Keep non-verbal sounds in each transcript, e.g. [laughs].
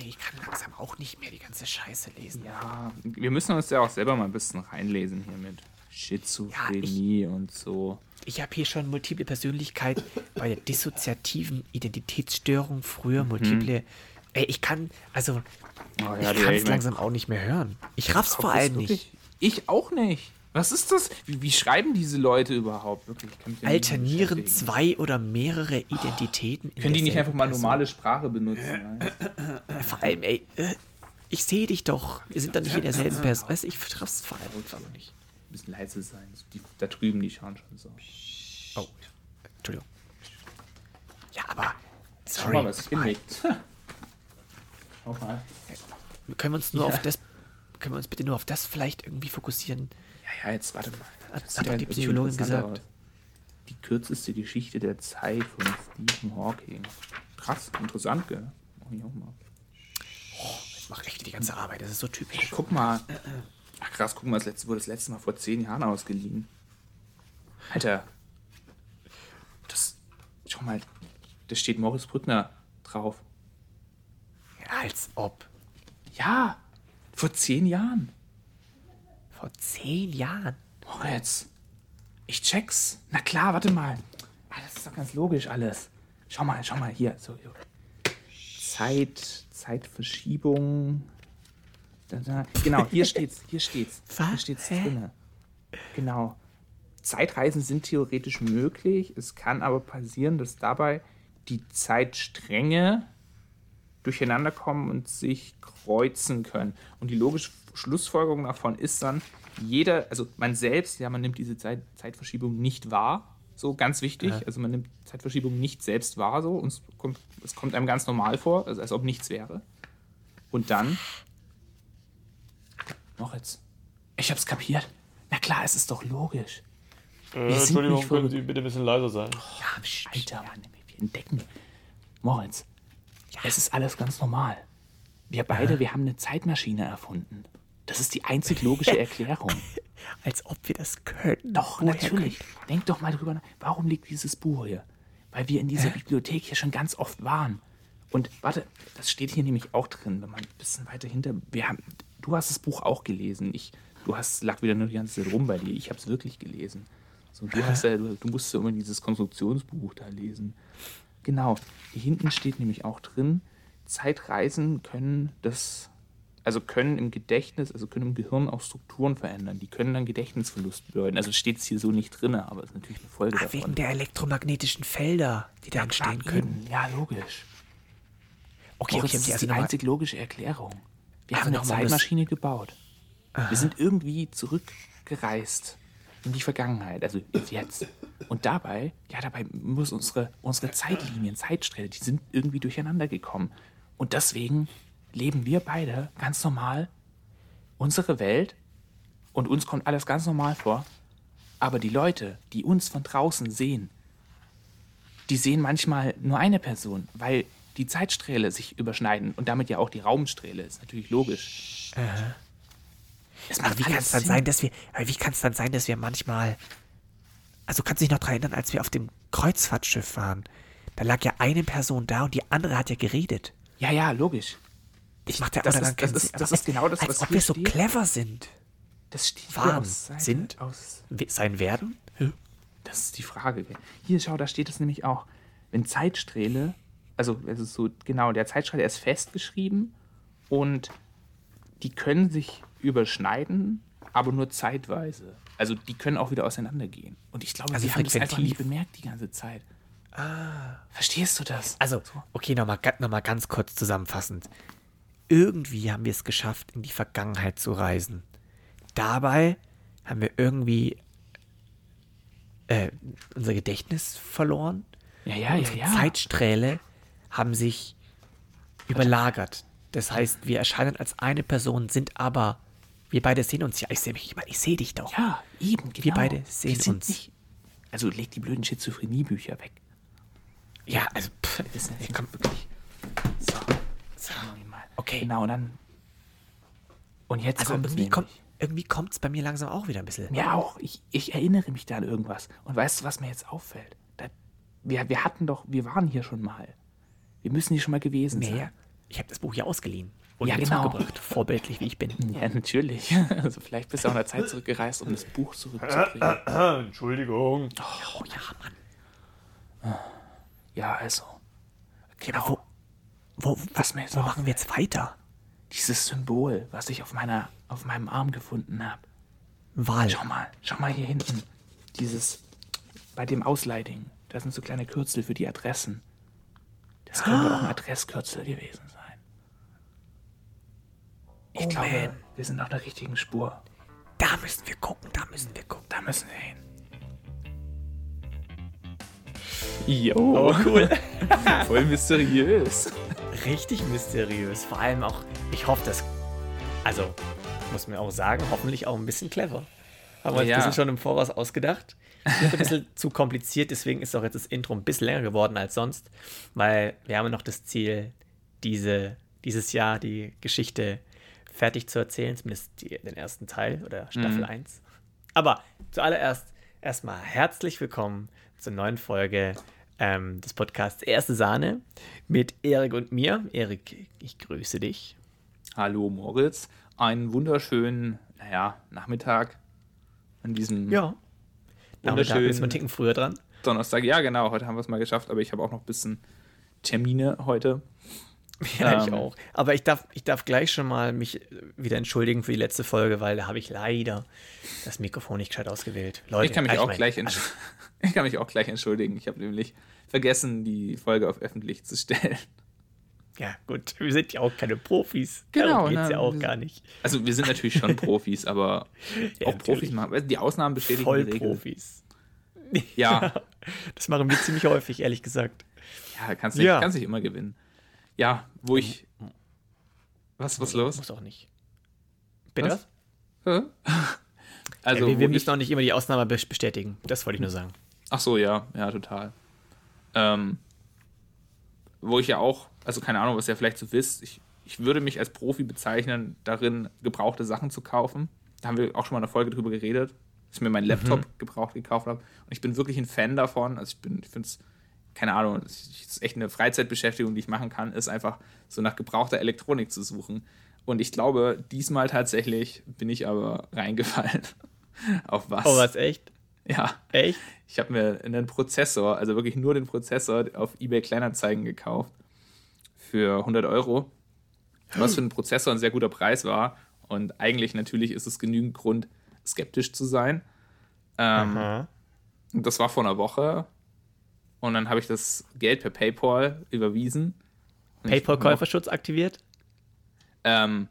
Ich kann langsam auch nicht mehr die ganze Scheiße lesen. Ja, wir müssen uns ja auch selber mal ein bisschen reinlesen hier mit Schizophrenie ja, und so. Ich habe hier schon multiple Persönlichkeit [laughs] bei der dissoziativen Identitätsstörung, früher mhm. multiple. Ey, ich kann, also, oh, ja, ich kann es langsam auch nicht mehr hören. Ich raff's vor allem nicht. Ich auch nicht. Was ist das? Wie, wie schreiben diese Leute überhaupt? Wirklich, Alternieren zwei oder mehrere Identitäten. Oh, können die nicht einfach mal normale Sprache benutzen? Vor allem, ey, äh, ich sehe dich doch. Wir sind doch nicht in derselben Person. Weißt du, ich raff's vor allem einfach nicht. Ein bisschen leise sein. Die, da drüben, die schauen schon so. Oh, Entschuldigung. Ja, aber. Sorry. Schau mal, was hinlegt. Schau mal. Können wir uns nur ja. auf das. Können wir uns bitte nur auf das vielleicht irgendwie fokussieren? Ja, jetzt warte mal. Hat, hat die Psychologin gesagt. Die kürzeste Geschichte der Zeit von Stephen Hawking. Krass, interessant, gell? Mach ich auch mal. Jetzt macht echt die ganze Arbeit, das ist so typisch. Hey, guck mal. Ach krass, guck mal, das letzte wurde das letzte Mal vor zehn Jahren ausgeliehen. Alter. Das. Schau mal, da steht Morris Brückner drauf. Ja, als ob. Ja, vor zehn Jahren. Vor zehn Jahren? Moritz, ich check's. Na klar, warte mal. Ah, das ist doch ganz logisch alles. Schau mal, schau mal hier. So, Zeit, Zeitverschiebung. Genau, hier steht's, hier steht's. Was? Hier steht's drin. Genau. Zeitreisen sind theoretisch möglich. Es kann aber passieren, dass dabei die Zeitstränge durcheinander kommen und sich kreuzen können. Und die logische Schlussfolgerung davon ist dann, jeder, also man selbst, ja, man nimmt diese Zeit, Zeitverschiebung nicht wahr. So ganz wichtig. Ja. Also man nimmt Zeitverschiebung nicht selbst wahr, so und es kommt, es kommt einem ganz normal vor, also als ob nichts wäre. Und dann. Jetzt. Ich hab's kapiert. Na klar, es ist doch logisch. Äh, Entschuldigung, können Sie bitte ein bisschen leiser sein? Ja, Alter, Mann, wir entdecken. Moritz, ja. es ist alles ganz normal. Wir beide, ja. wir haben eine Zeitmaschine erfunden. Das ist die einzig logische [laughs] Erklärung. Als ob wir das können. Doch, Woher natürlich. Können? Denk doch mal drüber nach. Warum liegt dieses Buch hier? Weil wir in dieser Hä? Bibliothek hier schon ganz oft waren. Und warte, das steht hier nämlich auch drin, wenn man ein bisschen weiter hinter. Wir haben, du hast das Buch auch gelesen. Ich, du hast, lag wieder nur die ganze Zeit rum bei dir. Ich habe es wirklich gelesen. So, du, hast ja, du, du musst ja immer dieses Konstruktionsbuch da lesen. Genau. Hier hinten steht nämlich auch drin, Zeitreisen können das, also können im Gedächtnis, also können im Gehirn auch Strukturen verändern. Die können dann Gedächtnisverlust bedeuten. Also steht es hier so nicht drin, aber es ist natürlich eine Folge ah, davon. Wegen der elektromagnetischen Felder, die da entstehen klar, können. Ja, logisch. Okay, okay, das ist also die einzig logische Erklärung. Wir also haben eine Zeitmaschine gebaut. Aha. Wir sind irgendwie zurückgereist in die Vergangenheit, also jetzt. Und dabei, ja, dabei muss unsere, unsere Zeitlinien, Zeitsträhne, die sind irgendwie durcheinander gekommen. Und deswegen leben wir beide ganz normal unsere Welt und uns kommt alles ganz normal vor. Aber die Leute, die uns von draußen sehen, die sehen manchmal nur eine Person, weil die Zeitsträhle sich überschneiden und damit ja auch die Raumsträhle. Ist natürlich logisch. Aha. Aber wie kann es dann sein, dass wir, wie kann es dann sein, dass wir manchmal, also kannst du dich noch daran erinnern, als wir auf dem Kreuzfahrtschiff waren, da lag ja eine Person da und die andere hat ja geredet. Ja, ja, logisch. Ich mach der das, ist, das, ist, das ist genau das, als was ob wir so steht. clever sind. Das steht Waren, aus Seite, sind, aus sein werden. Das ist die Frage. Hier, schau, da steht es nämlich auch. Wenn Zeitsträhle, also, also so, genau, der Zeitstrahl ist festgeschrieben und die können sich überschneiden, aber nur zeitweise. Also die können auch wieder auseinandergehen. Und ich glaube, also sie haben das einfach nicht bemerkt die ganze Zeit. Ah. Verstehst du das? Also, okay, nochmal noch mal ganz kurz zusammenfassend. Irgendwie haben wir es geschafft, in die Vergangenheit zu reisen. Dabei haben wir irgendwie äh, unser Gedächtnis verloren. Ja, ja, ja, ja. Zeitsträhle haben sich überlagert. Das heißt, wir erscheinen als eine Person, sind aber wir beide sehen uns ja. Ich sehe mich, ich sehe dich doch. Ja, eben, genau. Wir beide sehen wir uns. Nicht, also leg die blöden Schizophrenie-Bücher weg. Ja, also, pff, das ist kommt wirklich. So, so. Okay. Genau, und dann. Und jetzt also kommt irgendwie kommt irgendwie kommt es bei mir langsam auch wieder ein bisschen. Ja, auch. Ich, ich erinnere mich da an irgendwas. Und weißt du, was mir jetzt auffällt? Da, wir, wir hatten doch, wir waren hier schon mal. Wir müssen hier schon mal gewesen mehr, sein. Ich habe das Buch ja ausgeliehen und ja, genau. zurückgebracht, vorbildlich wie ich bin. [laughs] Ja, natürlich. Also vielleicht bist du auch in der Zeit zurückgereist, um das Buch zurückzukriegen. [coughs] Entschuldigung. Oh, oh ja, Mann. Ja, also. Genau. Wo, was, wo machen wir jetzt weiter? Dieses Symbol, was ich auf, meiner, auf meinem Arm gefunden habe. Wahl. Schau mal, schau mal hier hinten. Dieses, bei dem Ausleiding, da sind so kleine Kürzel für die Adressen. Das könnte ah. auch ein Adresskürzel gewesen sein. Ich oh glaube, man. wir sind auf der richtigen Spur. Da müssen wir gucken, da müssen wir gucken. Da müssen wir hin. Jo. Oh, cool. [laughs] Voll mysteriös. Richtig mysteriös. Vor allem auch, ich hoffe, dass. Also, muss man auch sagen, hoffentlich auch ein bisschen clever. Haben wir uns ja. ein bisschen schon im Voraus ausgedacht. Ist ein bisschen [laughs] zu kompliziert, deswegen ist auch jetzt das Intro ein bisschen länger geworden als sonst, weil wir haben noch das Ziel, diese, dieses Jahr die Geschichte fertig zu erzählen, zumindest die, den ersten Teil oder Staffel mhm. 1. Aber zuallererst erstmal herzlich willkommen zur neuen Folge ähm, des Podcasts Erste Sahne mit Erik und mir. Erik, ich grüße dich. Hallo Moritz, einen wunderschönen, naja, Nachmittag an diesem ja. Nachmittag ist man Ticken früher dran. Donnerstag, ja genau, heute haben wir es mal geschafft, aber ich habe auch noch ein bisschen Termine heute. [laughs] Ja, ähm, ich auch. Aber ich darf, ich darf gleich schon mal mich wieder entschuldigen für die letzte Folge, weil da habe ich leider das Mikrofon nicht gescheit ausgewählt. Leute, ich kann mich, ich auch, mein, gleich also, [laughs] ich kann mich auch gleich entschuldigen. Ich habe nämlich vergessen, die Folge auf öffentlich zu stellen. Ja, gut, wir sind ja auch keine Profis. Genau. Darum geht's ja auch gar nicht. Also, wir sind natürlich schon [laughs] Profis, aber ja, auch Profis machen. Die Ausnahmen bestätigen Voll die Regel. Profis. Ja. Das machen wir ziemlich häufig, ehrlich gesagt. Ja, kannst dich, ja. kannst dich immer gewinnen. Ja, wo ich. Was, was los? Muss auch nicht. Bitte was? was? [laughs] Also, wir, wir müssen auch nicht immer die Ausnahme bestätigen. Das wollte ich nur sagen. Ach so, ja, ja, total. Ähm, wo ich ja auch, also keine Ahnung, was ihr vielleicht so wisst, ich, ich würde mich als Profi bezeichnen, darin gebrauchte Sachen zu kaufen. Da haben wir auch schon mal eine Folge drüber geredet, dass ich mir meinen Laptop mhm. gebraucht gekauft habe. Und ich bin wirklich ein Fan davon. Also ich bin, ich finde es, keine Ahnung, es ist echt eine Freizeitbeschäftigung, die ich machen kann, ist einfach so nach gebrauchter Elektronik zu suchen. Und ich glaube, diesmal tatsächlich bin ich aber [laughs] reingefallen. Auf was? Oh, was, echt? Ja. Echt? Ich habe mir einen Prozessor, also wirklich nur den Prozessor auf eBay Kleinanzeigen gekauft. Für 100 Euro. Was für einen Prozessor ein sehr guter Preis war. Und eigentlich natürlich ist es genügend Grund, skeptisch zu sein. Ähm, das war vor einer Woche. Und dann habe ich das Geld per PayPal überwiesen. PayPal-Käuferschutz aktiviert? Ähm,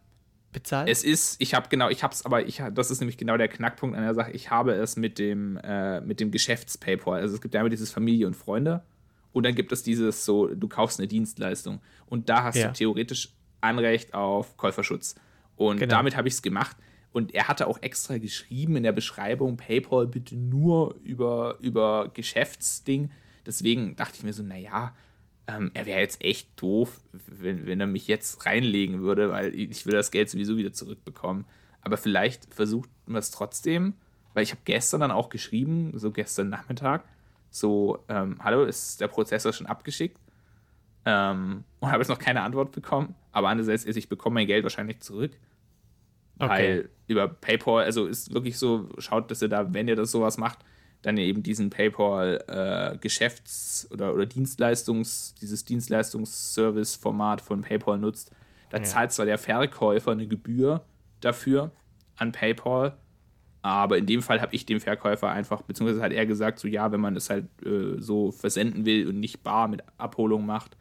bezahlt? Es ist, ich habe genau, ich habe es, aber ich, das ist nämlich genau der Knackpunkt an der Sache. Ich habe es mit dem, äh, mit dem Geschäfts-PayPal. Also es gibt ja immer dieses Familie und Freunde und dann gibt es dieses so, du kaufst eine Dienstleistung und da hast ja. du theoretisch Anrecht auf Käuferschutz. Und genau. damit habe ich es gemacht. Und er hatte auch extra geschrieben in der Beschreibung, PayPal bitte nur über, über Geschäftsding. Deswegen dachte ich mir so, naja, ähm, er wäre jetzt echt doof, wenn, wenn er mich jetzt reinlegen würde, weil ich will das Geld sowieso wieder zurückbekommen. Aber vielleicht versucht man es trotzdem, weil ich habe gestern dann auch geschrieben, so gestern Nachmittag, so, ähm, hallo, ist der Prozessor schon abgeschickt? Ähm, und habe jetzt noch keine Antwort bekommen. Aber andererseits ist, ich bekomme mein Geld wahrscheinlich zurück. Okay. Weil über PayPal, also ist wirklich so, schaut, dass ihr da, wenn ihr das sowas macht, dann eben diesen PayPal-Geschäfts- äh, oder, oder Dienstleistungs-, dieses Dienstleistungsservice-Format von PayPal nutzt, da ja. zahlt zwar der Verkäufer eine Gebühr dafür an PayPal, aber in dem Fall habe ich dem Verkäufer einfach, beziehungsweise hat er gesagt, so ja, wenn man es halt äh, so versenden will und nicht bar mit Abholung macht,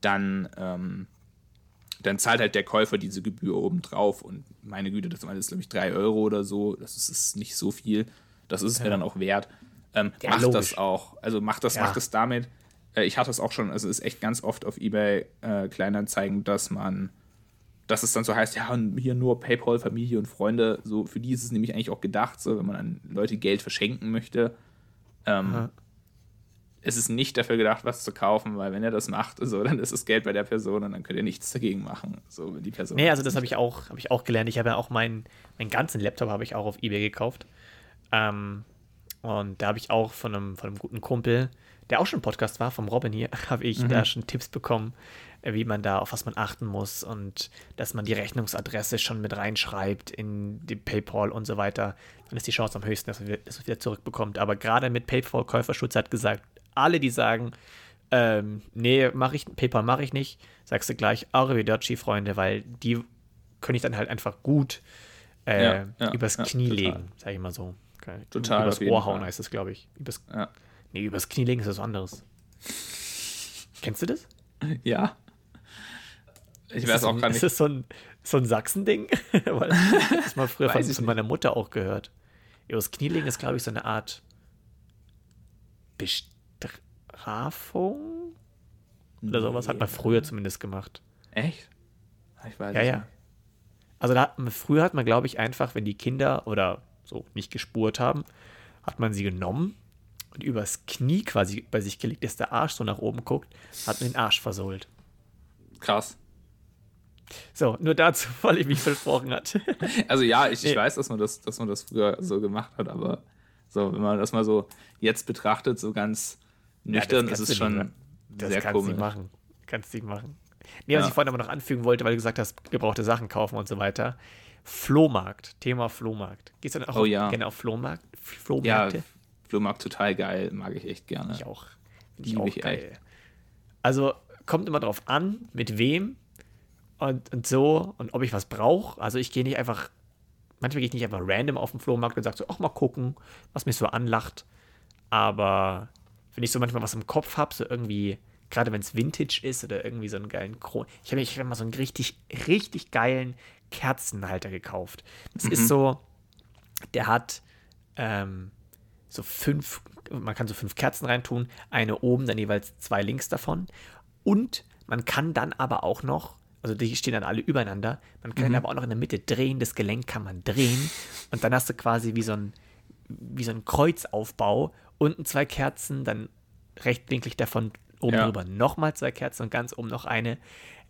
dann, ähm, dann zahlt halt der Käufer diese Gebühr obendrauf. Und meine Güte, das ist, glaube ich, 3 Euro oder so. Das ist, ist nicht so viel. Das ist es ja. mir dann auch wert. Ähm, ja, macht logisch. das auch. Also macht das, ja. macht das damit. Äh, ich hatte es auch schon, also es ist echt ganz oft auf Ebay äh, Kleinanzeigen, dass man, dass es dann so heißt, ja, hier nur PayPal, Familie und Freunde, so für die ist es nämlich eigentlich auch gedacht, so wenn man an Leute Geld verschenken möchte. Ähm, es ist nicht dafür gedacht, was zu kaufen, weil wenn er das macht, so, dann ist das Geld bei der Person und dann könnt ihr nichts dagegen machen. So, die Person. Nee, also das habe ich auch, ich auch gelernt. Ich habe ja auch meinen, meinen ganzen Laptop habe ich auch auf Ebay gekauft. Ähm, Und da habe ich auch von einem, von einem guten Kumpel, der auch schon im Podcast war, vom Robin hier, [laughs] habe ich mhm. da schon Tipps bekommen, äh, wie man da, auf was man achten muss und dass man die Rechnungsadresse schon mit reinschreibt in die PayPal und so weiter. Dann ist die Chance am höchsten, dass man es wieder zurückbekommt. Aber gerade mit PayPal Käuferschutz hat gesagt, alle, die sagen, ähm, nee, mache ich, PayPal mache ich nicht, sagst du gleich, Arrivederci, Freunde, weil die könnte ich dann halt einfach gut äh, ja, ja, übers Knie ja, legen, sag ich mal so. Okay. Total. Übers Ohr hauen heißt es, glaube ich. Übers, ja. Nee, übers Knie legen ist was anderes. Kennst du das? Ja. Ich weiß auch gar nicht. Ist das so ein, so ein Sachsen-Ding? [laughs] Weil das mal früher von, von meiner Mutter auch gehört. Übers Knie legen ist, glaube ich, so eine Art Bestrafung oder sowas. Hat man früher zumindest gemacht. Echt? Ich weiß ja, ja. Nicht. Also da, früher hat man, glaube ich, einfach, wenn die Kinder oder so nicht gespurt haben, hat man sie genommen und übers Knie quasi bei sich gelegt, dass der Arsch so nach oben guckt, hat man den Arsch versohlt. Krass. So, nur dazu, [laughs] weil ich mich versprochen hat. [laughs] Also ja, ich, ich weiß, dass man das, dass man das früher so gemacht hat, aber so, wenn man das mal so jetzt betrachtet, so ganz nüchtern, ja, ist es schon das sehr kannst komisch. Nicht machen. Kannst du nicht machen. Nee, was ja. ich vorhin aber noch anfügen wollte, weil du gesagt hast, gebrauchte Sachen kaufen und so weiter. Flohmarkt, Thema Flohmarkt. Gehst du dann auch oh, ja. gerne auf Flohmarkt? Flohmärkte? Ja, Flohmarkt total geil, mag ich echt gerne. Ich auch. Finde ich auch ich geil. Echt. Also kommt immer drauf an, mit wem und, und so und ob ich was brauche. Also ich gehe nicht einfach, manchmal gehe ich nicht einfach random auf den Flohmarkt und sage so, ach mal gucken, was mich so anlacht. Aber wenn ich so manchmal was im Kopf habe, so irgendwie gerade wenn es Vintage ist oder irgendwie so einen geilen Kron. Ich habe hab mal so einen richtig, richtig geilen Kerzenhalter gekauft. Das mhm. ist so, der hat ähm, so fünf, man kann so fünf Kerzen reintun, eine oben, dann jeweils zwei links davon. Und man kann dann aber auch noch, also die stehen dann alle übereinander, man kann mhm. aber auch noch in der Mitte drehen, das Gelenk kann man drehen und dann hast du quasi wie so ein, wie so ein Kreuzaufbau, unten zwei Kerzen, dann rechtwinklig davon Oben ja. drüber nochmal zwei Kerzen und ganz oben noch eine.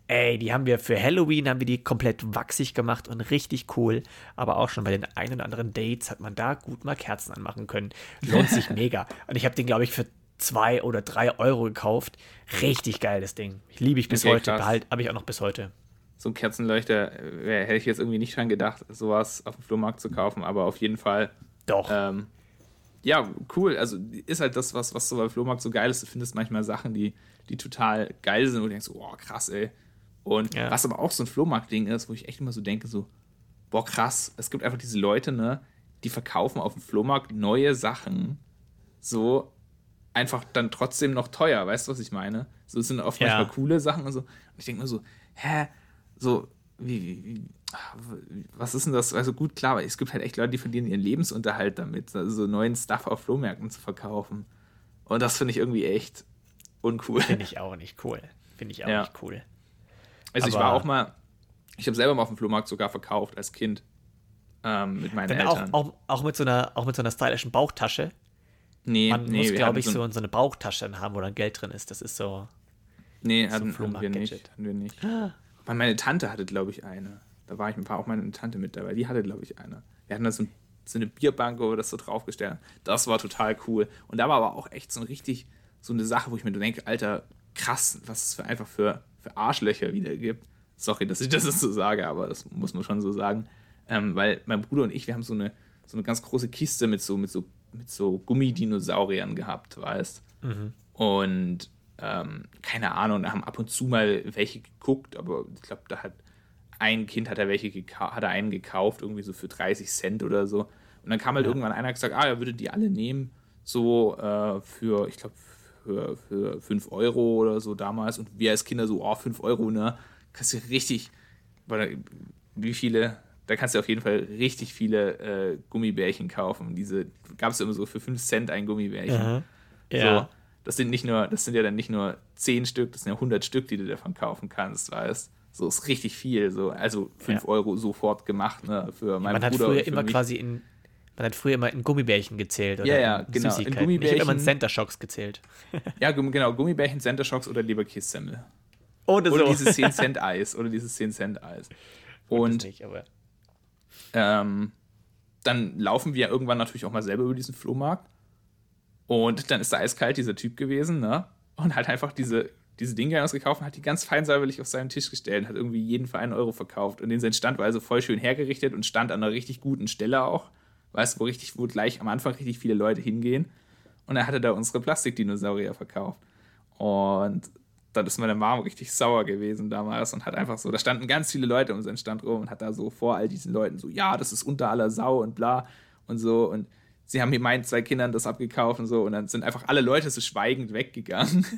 Ey, die haben wir für Halloween, haben wir die komplett wachsig gemacht und richtig cool. Aber auch schon bei den ein oder anderen Dates hat man da gut mal Kerzen anmachen können. Lohnt sich [laughs] mega. Und ich habe den, glaube ich, für zwei oder drei Euro gekauft. Richtig geil, das Ding. Ich liebe ich bis okay, heute. Behalt, habe ich auch noch bis heute. So ein Kerzenleuchter äh, hätte ich jetzt irgendwie nicht dran gedacht, sowas auf dem Flohmarkt zu kaufen, aber auf jeden Fall. Doch. Ähm, ja, cool. Also ist halt das, was, was so bei Flohmarkt so geil ist. Du findest manchmal Sachen, die, die total geil sind und du denkst, oh, krass, ey. Und ja. was aber auch so ein Flohmarkt-Ding ist, wo ich echt immer so denke, so, boah, krass, es gibt einfach diese Leute, ne, die verkaufen auf dem Flohmarkt neue Sachen, so einfach dann trotzdem noch teuer, weißt du, was ich meine? So, sind oft ja. manchmal coole Sachen und so. Und ich denke mir so, hä, so, wie, wie, was ist denn das? Also gut, klar, aber es gibt halt echt Leute, die verdienen ihren Lebensunterhalt damit, also so neuen Stuff auf Flohmärkten zu verkaufen. Und das finde ich irgendwie echt uncool. Finde ich auch nicht cool. Finde ich auch ja. nicht cool. Also aber ich war auch mal, ich habe selber mal auf dem Flohmarkt sogar verkauft als Kind ähm, mit meinen Eltern. Auch, auch, auch, mit so einer, auch mit so einer stylischen Bauchtasche. Nee, Man nee, muss, glaube ich, so, so eine Bauchtasche haben, wo dann Geld drin ist. Das ist so. Nee, so hatten, hatten wir nicht. Hatten wir nicht. Ah. Meine Tante hatte, glaube ich, eine. Da war, ich, war auch meine Tante mit dabei. Die hatte, glaube ich, eine. Wir hatten da so, ein, so eine Bierbank, wo wir das so draufgestellt haben. Das war total cool. Und da war aber auch echt so ein richtig, so eine Sache, wo ich mir denke, Alter, krass, was es für einfach für, für Arschlöcher wieder gibt. Sorry, dass ich das so sage, aber das muss man schon so sagen. Ähm, weil mein Bruder und ich, wir haben so eine, so eine ganz große Kiste mit so, mit so, mit so Gummidinosauriern gehabt, weißt mhm. Und ähm, keine Ahnung, da haben ab und zu mal welche geguckt, aber ich glaube, da hat ein Kind hat er welche hat er einen gekauft, irgendwie so für 30 Cent oder so. Und dann kam halt ja. irgendwann einer und gesagt, ah, er würde die alle nehmen, so äh, für, ich glaube, für, für 5 Euro oder so damals. Und wir als Kinder so, oh, 5 Euro, ne? Kannst du richtig, wie viele, da kannst du auf jeden Fall richtig viele äh, Gummibärchen kaufen. Diese gab es immer so für 5 Cent ein Gummibärchen. Aha. Ja. So, das sind nicht nur, das sind ja dann nicht nur 10 Stück, das sind ja 100 Stück, die du davon kaufen kannst, weißt so ist richtig viel. So, also 5 ja. Euro sofort gemacht, ne? Für meinen Man Bruder. Man hat früher immer mich. quasi in. Man hat früher immer in Gummibärchen gezählt. Oder ja, ja, in genau. In Gummibärchen. Ich habe immer in Center Shocks gezählt. [laughs] ja, genau. Gummibärchen, Center Shocks oder Leberkässemmel. Oder, oder so. dieses [laughs] 10 Cent Eis. Oder dieses 10 Cent Eis. Und nicht, ähm, dann laufen wir irgendwann natürlich auch mal selber über diesen Flohmarkt. Und dann ist da eiskalt dieser Typ gewesen, ne? Und hat einfach diese, diese Dinge ausgekauft und hat die ganz fein säuberlich auf seinen Tisch gestellt und hat irgendwie jeden für einen Euro verkauft. Und den sein Stand war also voll schön hergerichtet und stand an einer richtig guten Stelle auch. Weißt du, wo richtig, wo gleich am Anfang richtig viele Leute hingehen. Und er hatte da unsere Plastikdinosaurier verkauft. Und dann ist meine Mom richtig sauer gewesen damals und hat einfach so, da standen ganz viele Leute um seinen Stand rum und hat da so vor all diesen Leuten so, ja, das ist unter aller Sau und bla und so. Und sie haben mir meinen zwei Kindern das abgekauft und so. Und dann sind einfach alle Leute so schweigend weggegangen. [laughs]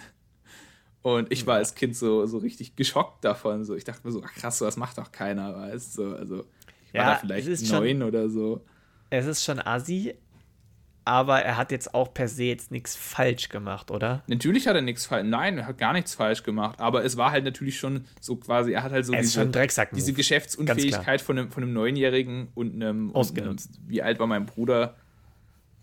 Und ich war als Kind so, so richtig geschockt davon. So, ich dachte mir so, ach krass, was macht doch keiner, weißt du? Also, ich war ja, da vielleicht neun schon, oder so. Es ist schon assi, aber er hat jetzt auch per se jetzt nichts falsch gemacht, oder? Natürlich hat er nichts falsch. Nein, er hat gar nichts falsch gemacht. Aber es war halt natürlich schon so quasi, er hat halt so er diese, diese Geschäftsunfähigkeit von einem, von einem Neunjährigen und einem, und einem, Wie alt war mein Bruder?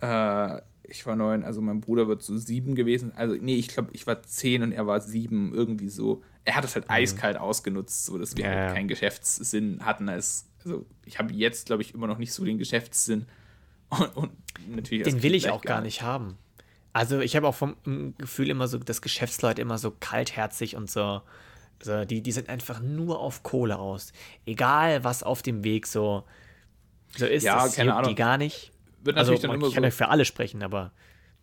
Äh, ich war neun, also mein Bruder wird so sieben gewesen. Also, nee, ich glaube, ich war zehn und er war sieben, irgendwie so. Er hat es halt mhm. eiskalt ausgenutzt, so dass wir ja, halt keinen Geschäftssinn hatten. Als, also, ich habe jetzt, glaube ich, immer noch nicht so den Geschäftssinn. [laughs] Und, und natürlich. Den will ich auch gar nicht haben. Also, ich habe auch vom Gefühl immer so, dass Geschäftsleute immer so kaltherzig und so. Also die, die sind einfach nur auf Kohle aus. Egal, was auf dem Weg so, so ist, ja, das keine Ahnung. die gar nicht wird also, natürlich dann immer ich kann ja für alle sprechen, aber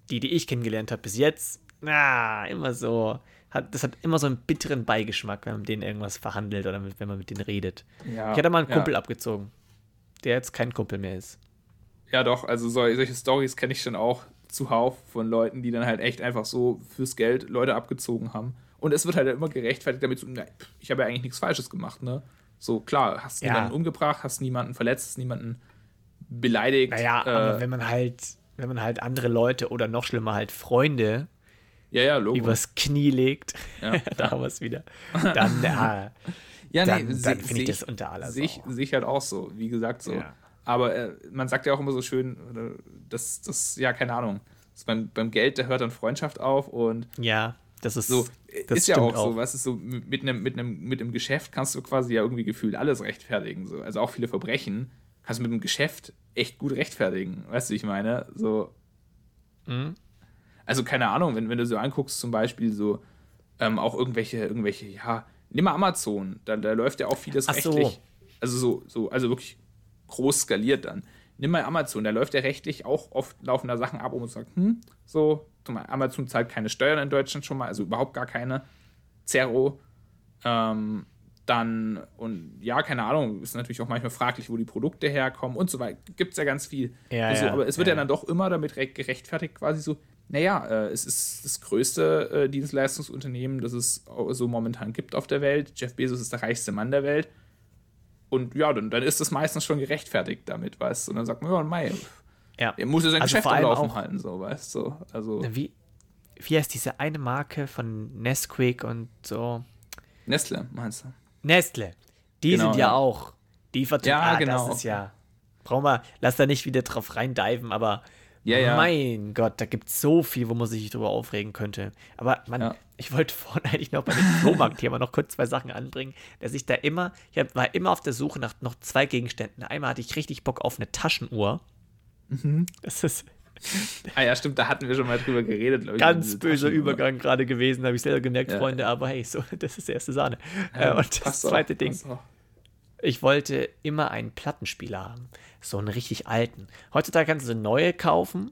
die, die ich kennengelernt habe bis jetzt, na, immer so, hat, das hat immer so einen bitteren Beigeschmack, wenn man mit denen irgendwas verhandelt oder mit, wenn man mit denen redet. Ja, ich hatte mal einen Kumpel ja. abgezogen, der jetzt kein Kumpel mehr ist. Ja, doch, also so, solche Stories kenne ich schon auch zuhauf von Leuten, die dann halt echt einfach so fürs Geld Leute abgezogen haben. Und es wird halt immer gerechtfertigt damit, so, na, ich habe ja eigentlich nichts Falsches gemacht, ne? So, klar, hast ja. niemanden umgebracht, hast niemanden verletzt, niemanden beleidigt. Naja, äh, aber wenn man halt, wenn man halt andere Leute oder noch schlimmer halt Freunde ja, ja, übers Knie legt, ja, [laughs] da haben wir es wieder, dann, äh, [laughs] ja, dann, nee, dann finde ich das unter aller Sehe ich, seh ich halt auch so, wie gesagt so. Ja. Aber äh, man sagt ja auch immer so schön, dass das, ja, keine Ahnung, beim, beim Geld, da hört dann Freundschaft auf und ja, das ist so. Das ist ja auch, auch, so, was ist so, mit einem, mit, einem, mit einem Geschäft kannst du quasi ja irgendwie gefühlt alles rechtfertigen. So. Also auch viele Verbrechen kannst du mit einem Geschäft echt gut rechtfertigen. Weißt du, ich meine? So. Mhm. Also, keine Ahnung, wenn, wenn du so anguckst, zum Beispiel so ähm, auch irgendwelche, irgendwelche, ja, nimm mal Amazon, da, da läuft ja auch vieles Ach rechtlich. So. Also so, so, also wirklich groß skaliert dann. Nimm mal Amazon, da läuft ja rechtlich auch oft laufen da Sachen ab, wo man sagt, hm, so, Amazon zahlt keine Steuern in Deutschland schon mal, also überhaupt gar keine. Zero. Ähm, dann, und ja, keine Ahnung, ist natürlich auch manchmal fraglich, wo die Produkte herkommen und so weiter. Gibt es ja ganz viel. Ja, also, ja, aber es wird ja, ja, dann doch immer damit gerechtfertigt, quasi so, naja, äh, es ist das größte äh, Dienstleistungsunternehmen, das es so momentan gibt auf der Welt. Jeff Bezos ist der reichste Mann der Welt. Und ja, dann, dann ist das meistens schon gerechtfertigt damit, weißt du. Und dann sagt man, ja, Mai, ja. er muss ja sein also Geschäft am Laufen halten, so, weißt du. Also, wie, wie heißt diese eine Marke von Nesquik und so? Nestle, meinst du? Nestle. Die genau, sind ja, ja, auch. Die vertreten. Ja, ah, genau. Das ist ja. Brauchen wir, lass da nicht wieder drauf reindiven, aber ja, ja. mein Gott, da gibt es so viel, wo man sich drüber aufregen könnte. Aber man, ja. ich wollte [laughs] vorhin eigentlich noch bei dem Flohmarkt-Thema noch kurz zwei Sachen anbringen, dass ich da immer, ich war immer auf der Suche nach noch zwei Gegenständen. Einmal hatte ich richtig Bock auf eine Taschenuhr. Mhm. Das ist. ah ja, stimmt, da hatten wir schon mal drüber geredet, glaube ich. Ganz böser Übergang gerade gewesen, habe ich selber gemerkt, ja. Freunde, aber hey, so, [laughs] das ist die erste Sahne. Ja, und das zweite Ding. Ich wollte immer einen Plattenspieler haben. So einen richtig alten. Heutzutage kannst du so neue kaufen.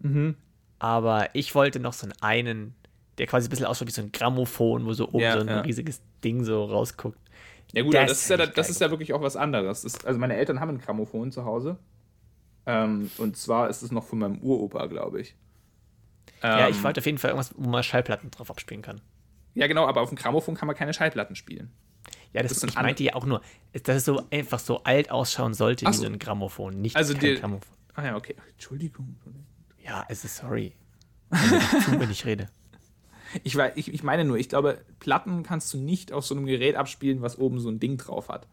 Mhm. Aber ich wollte noch so einen, der quasi ein bisschen ausschaut wie so ein Grammophon, wo so oben ja, so ein ja. riesiges Ding so rausguckt. Ja, gut, das, das ist, ja, das ist ja wirklich auch was anderes. Das, also, meine Eltern haben ein Grammophon zu Hause. Ähm, und zwar ist es noch von meinem Uropa, glaube ich. Ähm, ja, ich wollte auf jeden Fall irgendwas, wo man Schallplatten drauf abspielen kann. Ja, genau, aber auf dem Grammophon kann man keine Schallplatten spielen. Ja, das, das ich meinte ja auch nur, dass es so einfach so alt ausschauen sollte wie so ein Grammophon, nicht also kein Grammophon. Ah ja, okay. Entschuldigung. Ja, es ist sorry. [laughs] Wenn ich rede. Ich, ich, ich meine nur, ich glaube, Platten kannst du nicht auf so einem Gerät abspielen, was oben so ein Ding drauf hat.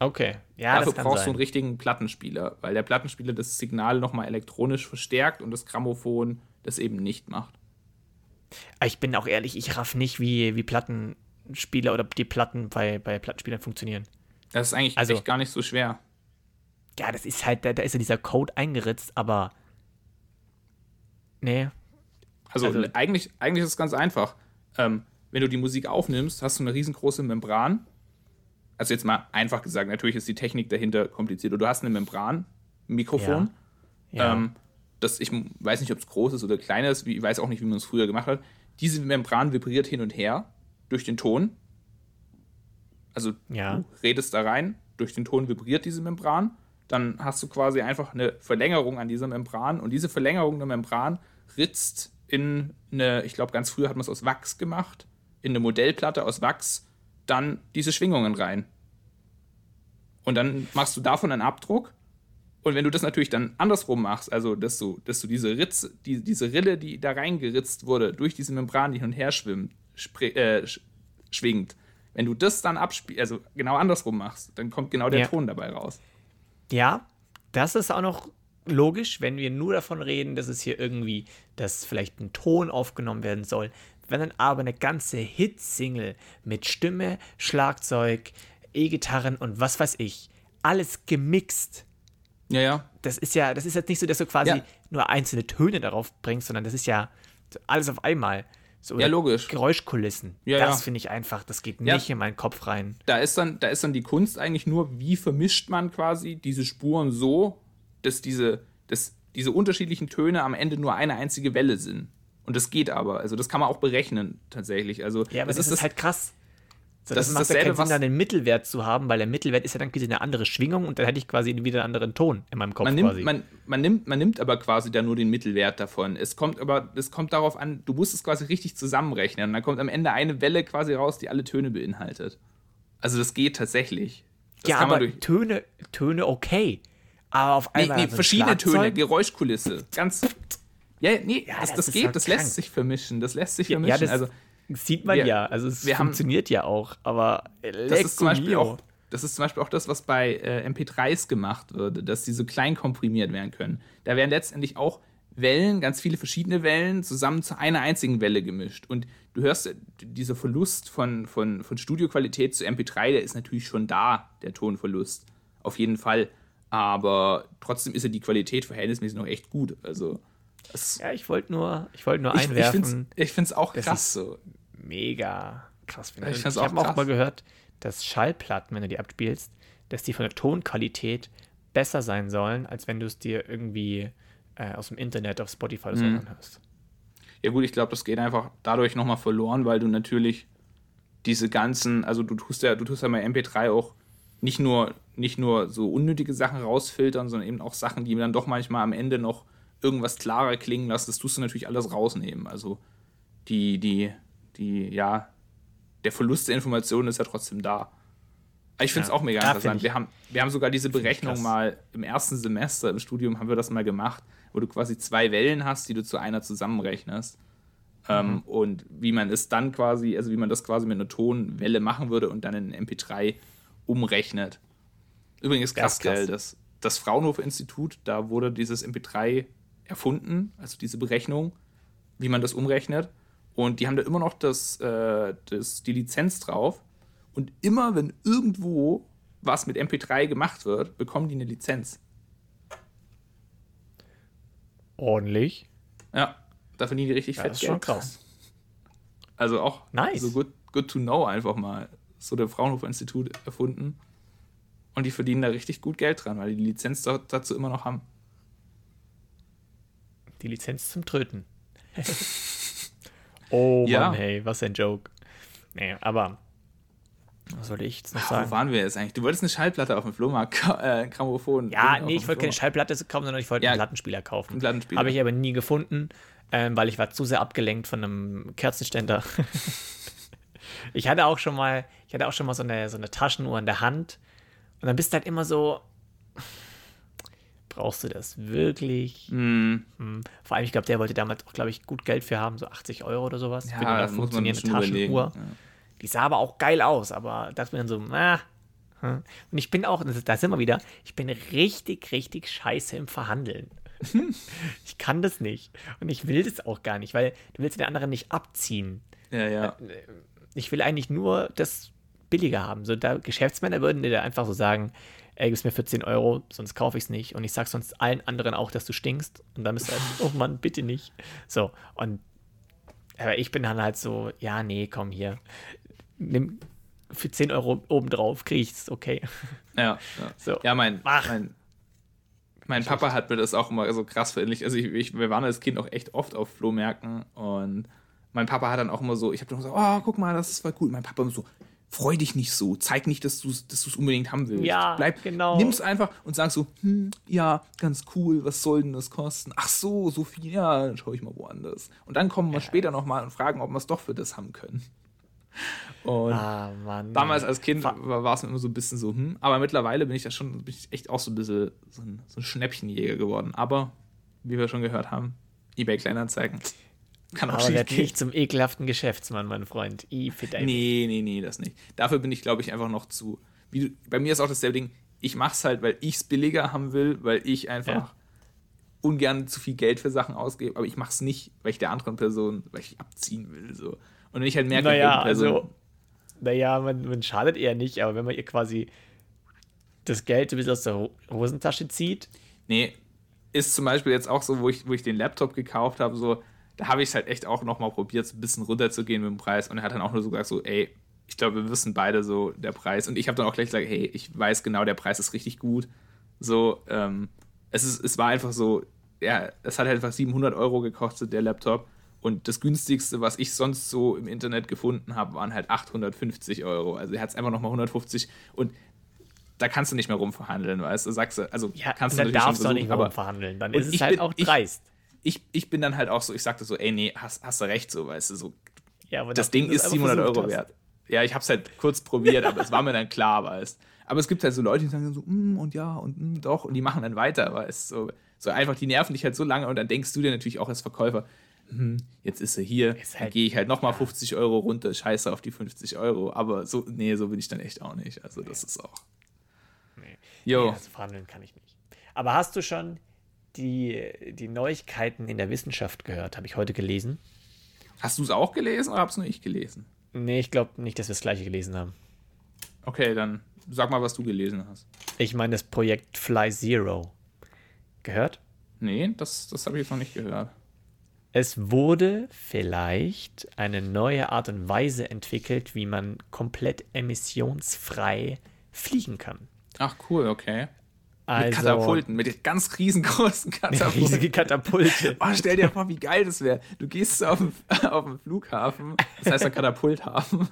Okay, ja. Dafür brauchst sein. du einen richtigen Plattenspieler, weil der Plattenspieler das Signal nochmal elektronisch verstärkt und das Grammophon das eben nicht macht. Ich bin auch ehrlich, ich raff nicht, wie, wie Plattenspieler oder die Platten bei, bei Plattenspielern funktionieren. Das ist eigentlich also, gar nicht so schwer. Ja, das ist halt, da, da ist ja dieser Code eingeritzt, aber. Nee, Also, also eigentlich, eigentlich ist es ganz einfach. Ähm, wenn du die Musik aufnimmst, hast du eine riesengroße Membran. Also jetzt mal einfach gesagt, natürlich ist die Technik dahinter kompliziert. Du hast eine Membran, ein Mikrofon. Ja. Ja. Ähm, das, ich weiß nicht, ob es groß ist oder klein ist, ich weiß auch nicht, wie man es früher gemacht hat. Diese Membran vibriert hin und her durch den Ton. Also ja. du redest da rein, durch den Ton vibriert diese Membran. Dann hast du quasi einfach eine Verlängerung an dieser Membran und diese Verlängerung der Membran ritzt in eine, ich glaube, ganz früher hat man es aus Wachs gemacht, in eine Modellplatte aus Wachs, dann diese Schwingungen rein. Und dann machst du davon einen Abdruck. Und wenn du das natürlich dann andersrum machst, also dass du, dass du diese Ritze, die, diese Rille, die da reingeritzt wurde, durch diese Membran, die hin und her schwimmt, äh, schwingt, wenn du das dann abspielst, also genau andersrum machst, dann kommt genau der ja. Ton dabei raus. Ja, das ist auch noch logisch, wenn wir nur davon reden, dass es hier irgendwie, dass vielleicht ein Ton aufgenommen werden soll. Wenn dann aber eine ganze Hit-Single mit Stimme, Schlagzeug, E-Gitarren und was weiß ich, alles gemixt. Ja, ja. Das ist ja, das ist jetzt nicht so, dass du quasi ja. nur einzelne Töne darauf bringst, sondern das ist ja alles auf einmal. So, ja, logisch. Geräuschkulissen. Ja, das ja. finde ich einfach, das geht ja. nicht in meinen Kopf rein. Da ist, dann, da ist dann die Kunst eigentlich nur, wie vermischt man quasi diese Spuren so, dass diese, dass diese unterschiedlichen Töne am Ende nur eine einzige Welle sind. Und das geht aber. Also das kann man auch berechnen tatsächlich. Also ja, aber das, das ist, ist halt krass. So, das, das macht ist dasselbe, ja keinen Sinn, dann den Mittelwert zu haben, weil der Mittelwert ist ja dann quasi eine andere Schwingung und dann hätte ich quasi wieder einen anderen Ton in meinem Kopf man nimmt, quasi. Man, man, nimmt, man nimmt aber quasi da nur den Mittelwert davon. Es kommt aber, es kommt darauf an, du musst es quasi richtig zusammenrechnen. Und dann kommt am Ende eine Welle quasi raus, die alle Töne beinhaltet. Also das geht tatsächlich. Das ja, aber Töne, Töne okay. Aber auf einmal. Nee, nee verschiedene Töne, Geräuschkulisse. Ganz. Ja, nee, ja, das, das, das geht, halt das krank. lässt sich vermischen. Das lässt sich vermischen. Ja, das, also, Sieht man wir, ja, also es funktioniert haben, ja auch, aber das ist, zum Beispiel auch, das ist zum Beispiel auch das, was bei äh, MP3s gemacht wird, dass die so klein komprimiert werden können. Da werden letztendlich auch Wellen, ganz viele verschiedene Wellen, zusammen zu einer einzigen Welle gemischt. Und du hörst, dieser Verlust von, von, von Studioqualität zu MP3, der ist natürlich schon da, der Tonverlust. Auf jeden Fall. Aber trotzdem ist ja die Qualität verhältnismäßig noch echt gut. Also das ja, ich wollte nur, ich wollte nur einwerfen. Ich finde es auch krass so. Mega krass finde. Ich, ich habe auch mal gehört, dass Schallplatten, wenn du die abspielst, dass die von der Tonqualität besser sein sollen, als wenn du es dir irgendwie äh, aus dem Internet auf Spotify oder so mhm. anhörst. Ja gut, ich glaube, das geht einfach dadurch nochmal verloren, weil du natürlich diese ganzen, also du tust ja, du tust ja bei MP3 auch nicht nur, nicht nur so unnötige Sachen rausfiltern, sondern eben auch Sachen, die dann doch manchmal am Ende noch irgendwas klarer klingen lässt, das tust du natürlich alles rausnehmen. Also die, die, die, ja, der Verlust der Informationen ist ja trotzdem da. ich finde es ja, auch mega interessant. Wir haben, wir haben sogar diese Berechnung mal im ersten Semester im Studium haben wir das mal gemacht, wo du quasi zwei Wellen hast, die du zu einer zusammenrechnest. Ähm, mhm. Ähm, und wie man es dann quasi, also wie man das quasi mit einer Tonwelle machen würde und dann in MP3 umrechnet. Übrigens krass, krass. Gell, das, das Fraunhofer Institut, da wurde dieses MP3 erfunden, also diese Berechnung, wie man das umrechnet. Und die haben da immer noch das, äh, das, die Lizenz drauf. Und immer, wenn irgendwo was mit MP3 gemacht wird, bekommen die eine Lizenz. Ordentlich. Ja, da verdienen die richtig ja, fett das ist Geld. schon krass. [laughs] Also auch nice. so good, good to know einfach mal. So der Fraunhofer Institut erfunden. Und die verdienen da richtig gut Geld dran, weil die die Lizenz dazu immer noch haben die Lizenz zum Tröten. [laughs] oh ja. Mann, hey, was ein Joke. Nee, aber was sollte ich jetzt noch sagen? Wo waren wir jetzt eigentlich? Du wolltest eine Schallplatte auf dem Flohmarkt, [laughs] äh, Grammophon. Ja, nee, ich wollte keine Schallplatte kaufen, sondern ich wollte ja, einen Plattenspieler kaufen. Einen Plattenspieler. Habe ich aber nie gefunden, ähm, weil ich war zu sehr abgelenkt von einem Kerzenständer. [laughs] ich hatte auch schon mal, ich hatte auch schon mal so eine, so eine Taschenuhr in der Hand. Und dann bist du halt immer so, brauchst du das wirklich? Mm. Vor allem, ich glaube, der wollte damals auch, glaube ich, gut Geld für haben, so 80 Euro oder sowas. Ja, für eine funktionierende Taschenuhr. Ja. Die sah aber auch geil aus, aber das mir dann so, ah. Hm. Und ich bin auch, da sind wir wieder, ich bin richtig, richtig scheiße im Verhandeln. [laughs] ich kann das nicht. Und ich will das auch gar nicht, weil du willst den anderen nicht abziehen. Ja, ja. Ich will eigentlich nur das billiger haben. So, da Geschäftsmänner würden dir einfach so sagen, ey, gib's mir für 10 Euro, sonst kaufe ich es nicht. Und ich sag sonst allen anderen auch, dass du stinkst. Und dann bist du halt, oh Mann, bitte nicht. So, und Aber ich bin dann halt so, ja, nee, komm hier. Nimm für 10 Euro obendrauf, krieg ich's, okay. Ja, ja. [laughs] So. ja mein, mein, mein Papa hat mir das auch immer so krass verändert. Also ich, ich, wir waren als Kind auch echt oft auf Flohmärkten und mein Papa hat dann auch immer so, ich habe dann gesagt, oh, guck mal, das ist voll cool. Mein Papa immer so, freu dich nicht so, zeig nicht, dass du es dass unbedingt haben willst. Ja, Bleib, genau. Nimm's einfach und sag so, hm, ja, ganz cool, was soll denn das kosten? Ach so, so viel, ja, dann schaue ich mal woanders. Und dann kommen wir ja. später nochmal und fragen, ob wir es doch für das haben können. Und ah, damals als Kind war es mir immer so ein bisschen so, hm, aber mittlerweile bin ich ja schon, bin ich echt auch so ein bisschen so ein, so ein Schnäppchenjäger geworden. Aber, wie wir schon gehört haben, eBay Kleinanzeigen. Kann auch Aber schief nicht zum ekelhaften Geschäftsmann, mein Freund. I, nee, nee, nee, das nicht. Dafür bin ich, glaube ich, einfach noch zu. Du, bei mir ist auch dasselbe Ding. Ich mache es halt, weil ich es billiger haben will, weil ich einfach ja. ungern zu viel Geld für Sachen ausgebe. Aber ich mache es nicht, weil ich der anderen Person, weil ich abziehen will. So. Und wenn ich halt merke, naja, also, naja, man, man schadet eher nicht, aber wenn man ihr quasi das Geld ein bisschen aus der Hosentasche zieht. Nee, ist zum Beispiel jetzt auch so, wo ich, wo ich den Laptop gekauft habe, so, da habe ich es halt echt auch nochmal probiert, so ein bisschen runterzugehen mit dem Preis. Und er hat dann auch nur so gesagt, so, ey, ich glaube, wir wissen beide so der Preis. Und ich habe dann auch gleich gesagt, hey, ich weiß genau, der Preis ist richtig gut. So, ähm, es, ist, es war einfach so, ja, es hat halt einfach 700 Euro gekostet, der Laptop. Und das günstigste, was ich sonst so im Internet gefunden habe, waren halt 850 Euro. Also er hat es einfach nochmal 150 und da kannst du nicht mehr rumverhandeln, weißt du? Sagst du, also ja, kannst du darfst du nicht mehr rumverhandeln. Dann ist es halt bin, auch dreist. Ich, ich, ich bin dann halt auch so, ich sagte so, ey, nee, hast, hast du recht, so, weißt du, so. Ja, das Ding ist 700 Euro hast. wert. Ja, ich hab's halt kurz probiert, aber es war mir dann klar, weißt Aber es gibt halt so Leute, die sagen so, mm, und ja, und mm, doch, und die machen dann weiter, weißt so, so einfach, die nerven dich halt so lange und dann denkst du dir natürlich auch als Verkäufer, hm, jetzt ist er hier, halt, dann gehe ich halt nochmal ja. 50 Euro runter, scheiße auf die 50 Euro. Aber so, nee, so bin ich dann echt auch nicht. Also, das nee. ist auch. Nee. Jo. Nee, also verhandeln kann ich nicht. Aber hast du schon die, die Neuigkeiten in der Wissenschaft gehört, habe ich heute gelesen. Hast du es auch gelesen oder hab's nur ich gelesen? Nee, ich glaube nicht, dass wir das gleiche gelesen haben. Okay, dann sag mal, was du gelesen hast. Ich meine das Projekt Fly Zero. Gehört? Nee, das, das habe ich jetzt noch nicht gehört. Es wurde vielleicht eine neue Art und Weise entwickelt, wie man komplett emissionsfrei fliegen kann. Ach cool, okay. Also, mit Katapulten, mit ganz riesengroßen [laughs] Katapulten. Riesige Katapulte. [laughs] Oh, stell dir vor, wie geil das wäre. Du gehst auf den, [laughs] auf den Flughafen, das heißt der Katapulthafen,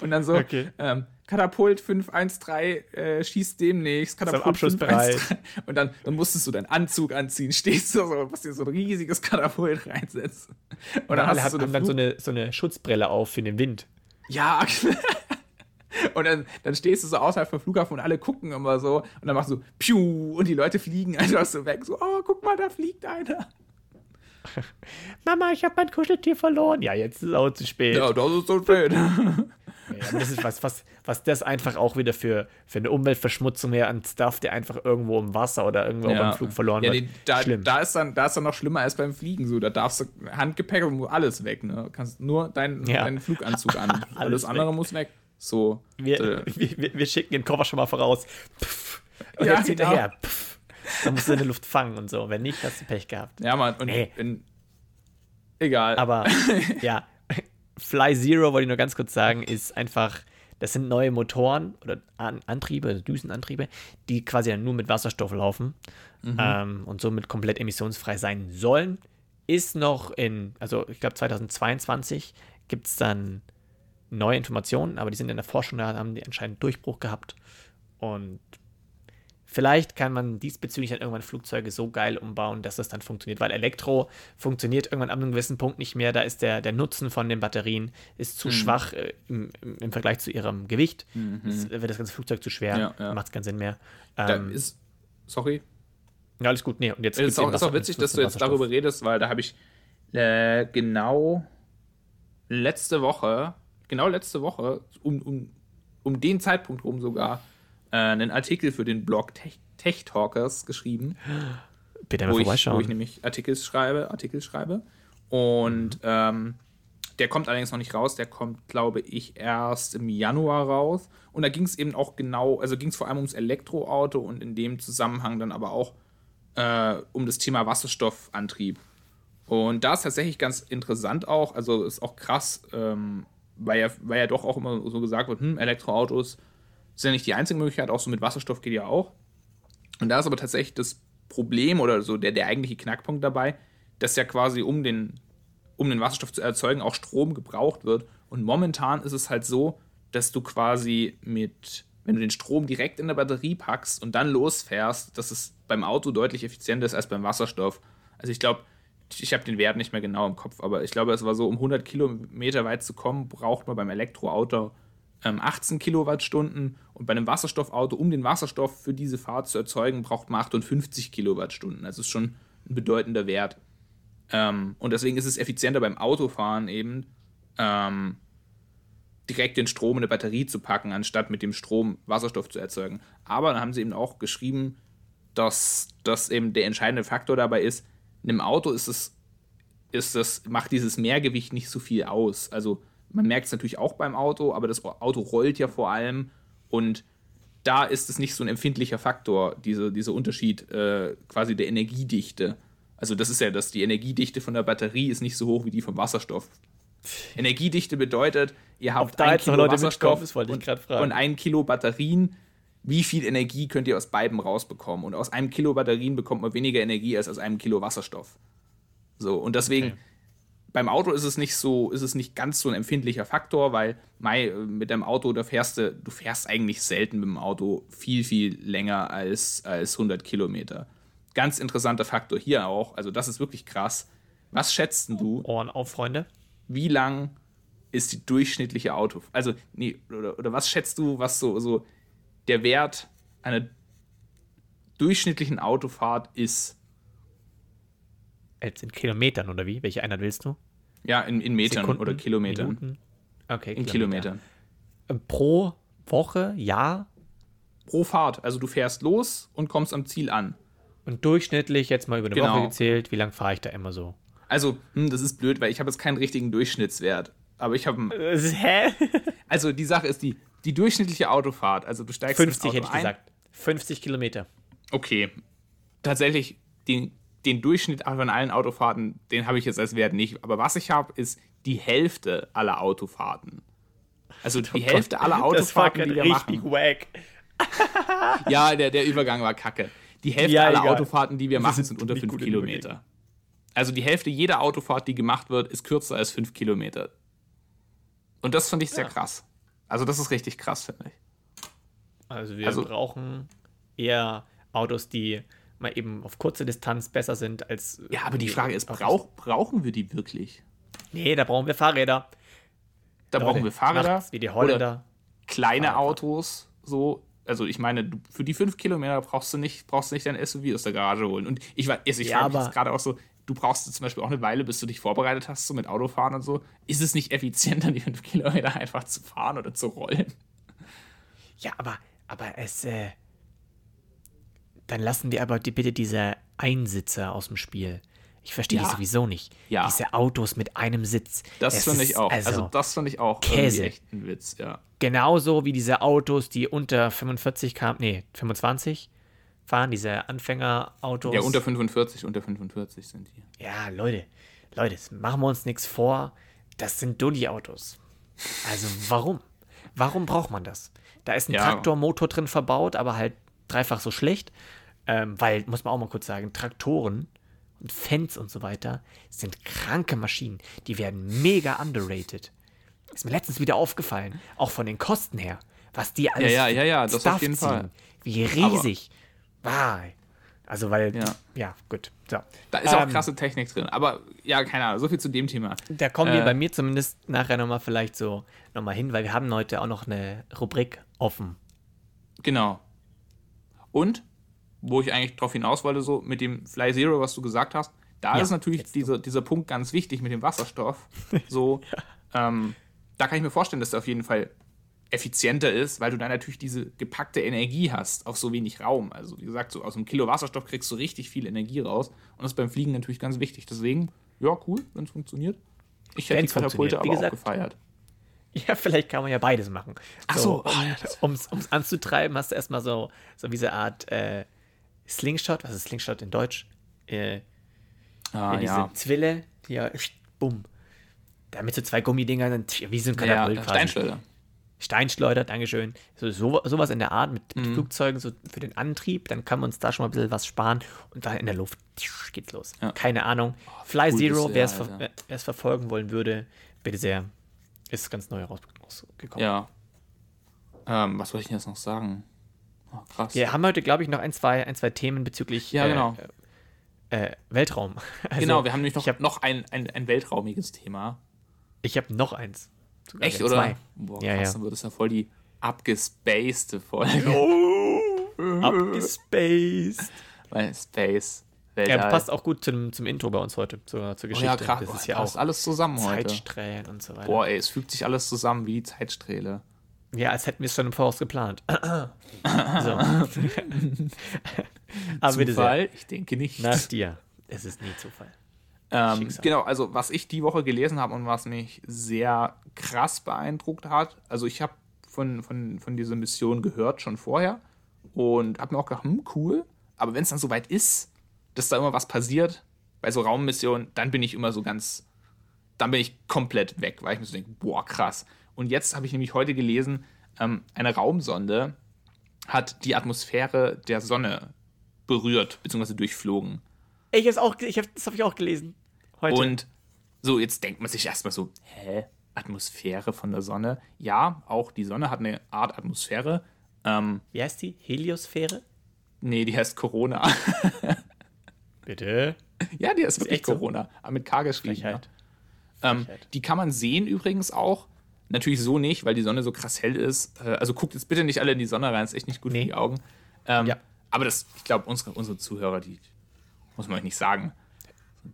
und dann so, okay. ähm, Katapult 513 äh, schießt demnächst, Katapult Abschlussbereit. Und dann, dann musstest du deinen Anzug anziehen, stehst du so, musst dir so ein riesiges Katapult reinsetzen. Und, dann hast du so dann so eine, so eine Schutzbrille auf für den Wind. Ja, Und dann, dann stehst du so außerhalb vom Flughafen und alle gucken immer so. Und dann machst du Piu und die Leute fliegen [laughs] einfach so weg. So, oh, guck mal, da fliegt einer. [laughs] Mama, ich habe mein Kuscheltier verloren. Ja, jetzt ist es auch zu spät. Ja, das ist zu spät. [laughs] Ja, das ist was, was, was das einfach auch wieder für, für eine Umweltverschmutzung mehr an Stuff, der einfach irgendwo im Wasser oder irgendwo ja. beim Flug verloren ja, wird. Da, Schlimm. Da ist, dann, da ist dann noch schlimmer als beim Fliegen. So, da darfst du Handgepäck und alles weg. Ne? Du kannst nur deinen, ja. deinen Fluganzug an. alles andere weg. muss weg. So. Wir, äh, [laughs] wir, wir, schicken den Koffer schon mal voraus. Pff. Und ja, jetzt genau. hinterher. Pff. Dann musst du in der Luft fangen und so. Wenn nicht, hast du Pech gehabt. Ja, Mann. Und hey. in, egal. Aber [laughs] ja, Fly Zero, wollte ich nur ganz kurz sagen, ist einfach, das sind neue Motoren oder An Antriebe, also Düsenantriebe, die quasi nur mit Wasserstoff laufen mhm. ähm, und somit komplett emissionsfrei sein sollen. Ist noch in, also ich glaube 2022 gibt es dann neue Informationen, aber die sind in der Forschung, da haben die anscheinend Durchbruch gehabt. Und vielleicht kann man diesbezüglich dann irgendwann Flugzeuge so geil umbauen, dass das dann funktioniert, weil Elektro funktioniert irgendwann an einem gewissen Punkt nicht mehr. Da ist der, der Nutzen von den Batterien ist zu mhm. schwach äh, im, im, Vergleich zu ihrem Gewicht. Mhm. Das, wird das ganze Flugzeug zu schwer, ja, ja. macht keinen Sinn mehr. Ähm, ist, sorry. Ja, alles gut. Nee, und jetzt es ist, auch, ist auch witzig, dass du jetzt darüber redest, weil da habe ich äh, genau letzte Woche genau letzte Woche, um, um, um den Zeitpunkt rum sogar, äh, einen Artikel für den Blog Tech, Tech Talkers geschrieben. Bitte mal wo vorbeischauen. Ich, wo ich nämlich Artikel schreibe, Artikel schreibe. Und mhm. ähm, der kommt allerdings noch nicht raus. Der kommt, glaube ich, erst im Januar raus. Und da ging es eben auch genau, also ging es vor allem ums Elektroauto und in dem Zusammenhang dann aber auch äh, um das Thema Wasserstoffantrieb. Und da ist tatsächlich ganz interessant auch, also ist auch krass, ähm, weil, ja, weil ja doch auch immer so gesagt wird, hm, Elektroautos sind ja nicht die einzige Möglichkeit, auch so mit Wasserstoff geht ja auch. Und da ist aber tatsächlich das Problem oder so der, der eigentliche Knackpunkt dabei, dass ja quasi um den, um den Wasserstoff zu erzeugen auch Strom gebraucht wird. Und momentan ist es halt so, dass du quasi mit, wenn du den Strom direkt in der Batterie packst und dann losfährst, dass es beim Auto deutlich effizienter ist als beim Wasserstoff. Also ich glaube, ich habe den Wert nicht mehr genau im Kopf, aber ich glaube, es war so, um 100 Kilometer weit zu kommen, braucht man beim Elektroauto ähm, 18 Kilowattstunden und bei einem Wasserstoffauto, um den Wasserstoff für diese Fahrt zu erzeugen, braucht man 58 Kilowattstunden. Das ist schon ein bedeutender Wert. Ähm, und deswegen ist es effizienter beim Autofahren eben, ähm, direkt den Strom in eine Batterie zu packen, anstatt mit dem Strom Wasserstoff zu erzeugen. Aber dann haben sie eben auch geschrieben, dass das eben der entscheidende Faktor dabei ist, einem Auto ist es, ist das, macht dieses Mehrgewicht nicht so viel aus. Also man merkt es natürlich auch beim Auto, aber das Auto rollt ja vor allem und da ist es nicht so ein empfindlicher Faktor, diese, dieser Unterschied äh, quasi der Energiedichte. Also das ist ja, dass die Energiedichte von der Batterie ist nicht so hoch wie die vom Wasserstoff. Energiedichte bedeutet, ihr habt ein Kilo Leute Wasserstoff und, und ein Kilo Batterien. Wie viel Energie könnt ihr aus beiden rausbekommen? Und aus einem Kilo Batterien bekommt man weniger Energie als aus einem Kilo Wasserstoff. So, und deswegen, okay. beim Auto ist es nicht so, ist es nicht ganz so ein empfindlicher Faktor, weil Mai, mit dem Auto, da fährst du, du fährst eigentlich selten mit dem Auto viel, viel länger als, als 100 Kilometer. Ganz interessanter Faktor hier auch, also das ist wirklich krass. Was schätzt du? Ohren auf, Freunde wie lang ist die durchschnittliche Auto, also nee, oder, oder was schätzt du, was so, so der Wert einer durchschnittlichen Autofahrt ist? Jetzt in Kilometern oder wie? Welche Einheit willst du? Ja, in, in Metern Sekunden, oder Kilometern. Minuten? Okay, in Kilometern. Kilometern. Pro Woche, Jahr? Pro Fahrt. Also du fährst los und kommst am Ziel an. Und durchschnittlich jetzt mal über eine genau. Woche gezählt, wie lange fahre ich da immer so? Also, hm, das ist blöd, weil ich habe jetzt keinen richtigen Durchschnittswert. Aber ich habe. Hä? [laughs] Also, die Sache ist die, die durchschnittliche Autofahrt. Also, du steigst 50 hätte ich ein. gesagt. 50 Kilometer. Okay. Tatsächlich, den, den Durchschnitt von allen Autofahrten, den habe ich jetzt als Wert nicht. Aber was ich habe, ist die Hälfte aller Autofahrten. Also die oh Hälfte Gott, aller Autofahrten, die wir richtig machen. Wack. [laughs] ja, der, der Übergang war kacke. Die Hälfte ja, aller egal. Autofahrten, die wir machen, sind unter 5 Kilometer. Also die Hälfte jeder Autofahrt, die gemacht wird, ist kürzer als fünf Kilometer. Und das fand ich sehr ja. krass. Also das ist richtig krass, finde ich. Also wir also, brauchen eher Autos, die mal eben auf kurze Distanz besser sind als. Ja, aber die Frage ist, brauch, brauchen wir die wirklich? Nee, da brauchen wir Fahrräder. Da Leute, brauchen wir Fahrräder. Wie die Holländer. Kleine Fahrräder. Autos, so. Also ich meine, für die fünf Kilometer brauchst du nicht, brauchst du nicht dein SUV aus der Garage holen. Und ich, also ich ja, frage mich gerade auch so, du brauchst zum Beispiel auch eine Weile, bis du dich vorbereitet hast, so mit Autofahren und so. Ist es nicht effizienter, die fünf Kilometer einfach zu fahren oder zu rollen? Ja, aber, aber es, äh, dann lassen wir aber die, bitte diese Einsitzer aus dem Spiel. Ich verstehe ja. die sowieso nicht. Ja. Diese Autos mit einem Sitz. Das finde ich auch. Also, also das finde ich auch Käse. echt ein Witz, ja. Genauso wie diese Autos, die unter 45 km, nee, 25 fahren, diese Anfängerautos. Ja, unter 45, unter 45 sind die. Ja, Leute, Leute, machen wir uns nichts vor. Das sind Dulli-Autos. Also warum? Warum braucht man das? Da ist ein ja. Traktormotor drin verbaut, aber halt dreifach so schlecht. Ähm, weil, muss man auch mal kurz sagen, Traktoren und Fans und so weiter sind kranke Maschinen. Die werden mega underrated. Ist mir letztens wieder aufgefallen, auch von den Kosten her, was die alles ja, ja, ja, ja, das auf jeden ziehen. Fall. Wie riesig. Ah, also, weil, ja, ja gut. So. Da ist ähm, auch krasse Technik drin. Aber ja, keine Ahnung, so viel zu dem Thema. Da kommen wir äh, bei mir zumindest nachher nochmal vielleicht so nochmal hin, weil wir haben heute auch noch eine Rubrik offen. Genau. Und, wo ich eigentlich drauf hinaus wollte, so mit dem Fly Zero, was du gesagt hast, da ja, ist natürlich dieser, dieser Punkt ganz wichtig mit dem Wasserstoff. [laughs] So, ja. ähm, da kann ich mir vorstellen, dass der auf jeden Fall effizienter ist, weil du dann natürlich diese gepackte Energie hast auf so wenig Raum. Also wie gesagt, so aus einem Kilo Wasserstoff kriegst du richtig viel Energie raus und das ist beim Fliegen natürlich ganz wichtig. Deswegen, ja, cool, wenn es funktioniert. Ich hätte die Katapulte aber gesagt, auch gefeiert. Ja, vielleicht kann man ja beides machen. Ach so, so um es anzutreiben, hast du erstmal so, so diese Art äh, Slingshot. Was ist Slingshot in Deutsch? Äh, Ah, ja, diese ja. Zwille, ja, bumm. Da mit so zwei Gummidingern, wie so ein Katapult ja, Steinschleuder. Steinschleuder, Dankeschön. So, so, sowas in der Art mit, mit mhm. Flugzeugen, so für den Antrieb, dann kann man uns da schon mal ein bisschen was sparen und da in der Luft geht's los. Ja. Keine Ahnung. Oh, Fly Zero, wer es ver verfolgen wollen würde, bitte sehr. Ist ganz neu rausgekommen. Ja. Ähm, was wollte ich jetzt noch sagen? Oh, krass. Wir haben heute, glaube ich, noch ein, zwei, ein, zwei Themen bezüglich ja, genau. äh, äh, Weltraum. [laughs] Also, genau, wir haben nämlich noch, hab, noch ein, ein, ein weltraumiges Thema. Ich habe noch eins. Sogar Echt, oder? Zwei. Boah, ja, krass, ja. dann wird es ja voll die abgespacede Folge. Oh, [laughs] abgespaced. Weil Space. Weltall. Ja, passt auch gut zum, zum Intro bei uns heute, zur, zur Geschichte. Oh ja, krass. Das ist ja auch alles zusammen heute. Zeitstrählen und so weiter. Boah, ey, es fügt sich alles zusammen wie die Zeitsträhle. Ja, als hätten wir es schon im Voraus geplant. [laughs] so. [laughs] Aber Zufall? Ich denke nicht. Nach dir. Es ist nie Zufall. Ähm, genau, also was ich die Woche gelesen habe und was mich sehr krass beeindruckt hat, also ich habe von, von, von dieser Mission gehört schon vorher und habe mir auch gedacht, hm, cool, aber wenn es dann soweit ist, dass da immer was passiert, bei so Raummissionen, dann bin ich immer so ganz, dann bin ich komplett weg, weil ich mir so denke, boah, krass. Und jetzt habe ich nämlich heute gelesen, ähm, eine Raumsonde hat die Atmosphäre der Sonne berührt bzw. durchflogen. Ich auch, ich hab, das habe ich auch gelesen. Heute. Und so, jetzt denkt man sich erstmal so, hä? Atmosphäre von der Sonne? Ja, auch die Sonne hat eine Art Atmosphäre. Ähm, Wie heißt die? Heliosphäre? Nee, die heißt Corona. [laughs] Bitte? Ja, die heißt wirklich Corona. So? Aber mit K geschrieben. Ne? Ähm, die kann man sehen übrigens auch. Natürlich so nicht, weil die Sonne so krass hell ist. Äh, also guckt jetzt bitte nicht alle in die Sonne rein, ist echt nicht gut nee. für die Augen. Ähm, ja. Aber das, ich glaube, unsere, unsere Zuhörer, die muss man euch nicht sagen.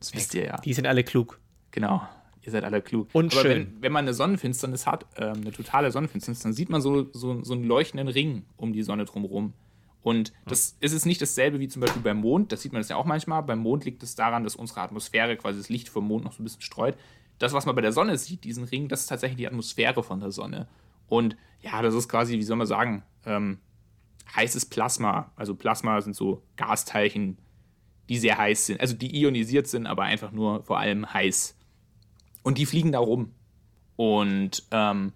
Das wisst ihr ja. Die sind alle klug. Genau. Ihr seid alle klug. Und Aber schön. Wenn, wenn man eine Sonnenfinsternis hat, ähm, eine totale Sonnenfinsternis, dann sieht man so, so, so einen leuchtenden Ring um die Sonne drumherum. Und das ist es nicht dasselbe wie zum Beispiel beim Mond. Das sieht man das ja auch manchmal. Beim Mond liegt es daran, dass unsere Atmosphäre quasi das Licht vom Mond noch so ein bisschen streut. Das, was man bei der Sonne sieht, diesen Ring, das ist tatsächlich die Atmosphäre von der Sonne. Und ja, das ist quasi, wie soll man sagen, ähm, heißes Plasma. Also Plasma sind so Gasteilchen, die sehr heiß sind, also die ionisiert sind, aber einfach nur vor allem heiß. Und die fliegen da rum. Und ähm,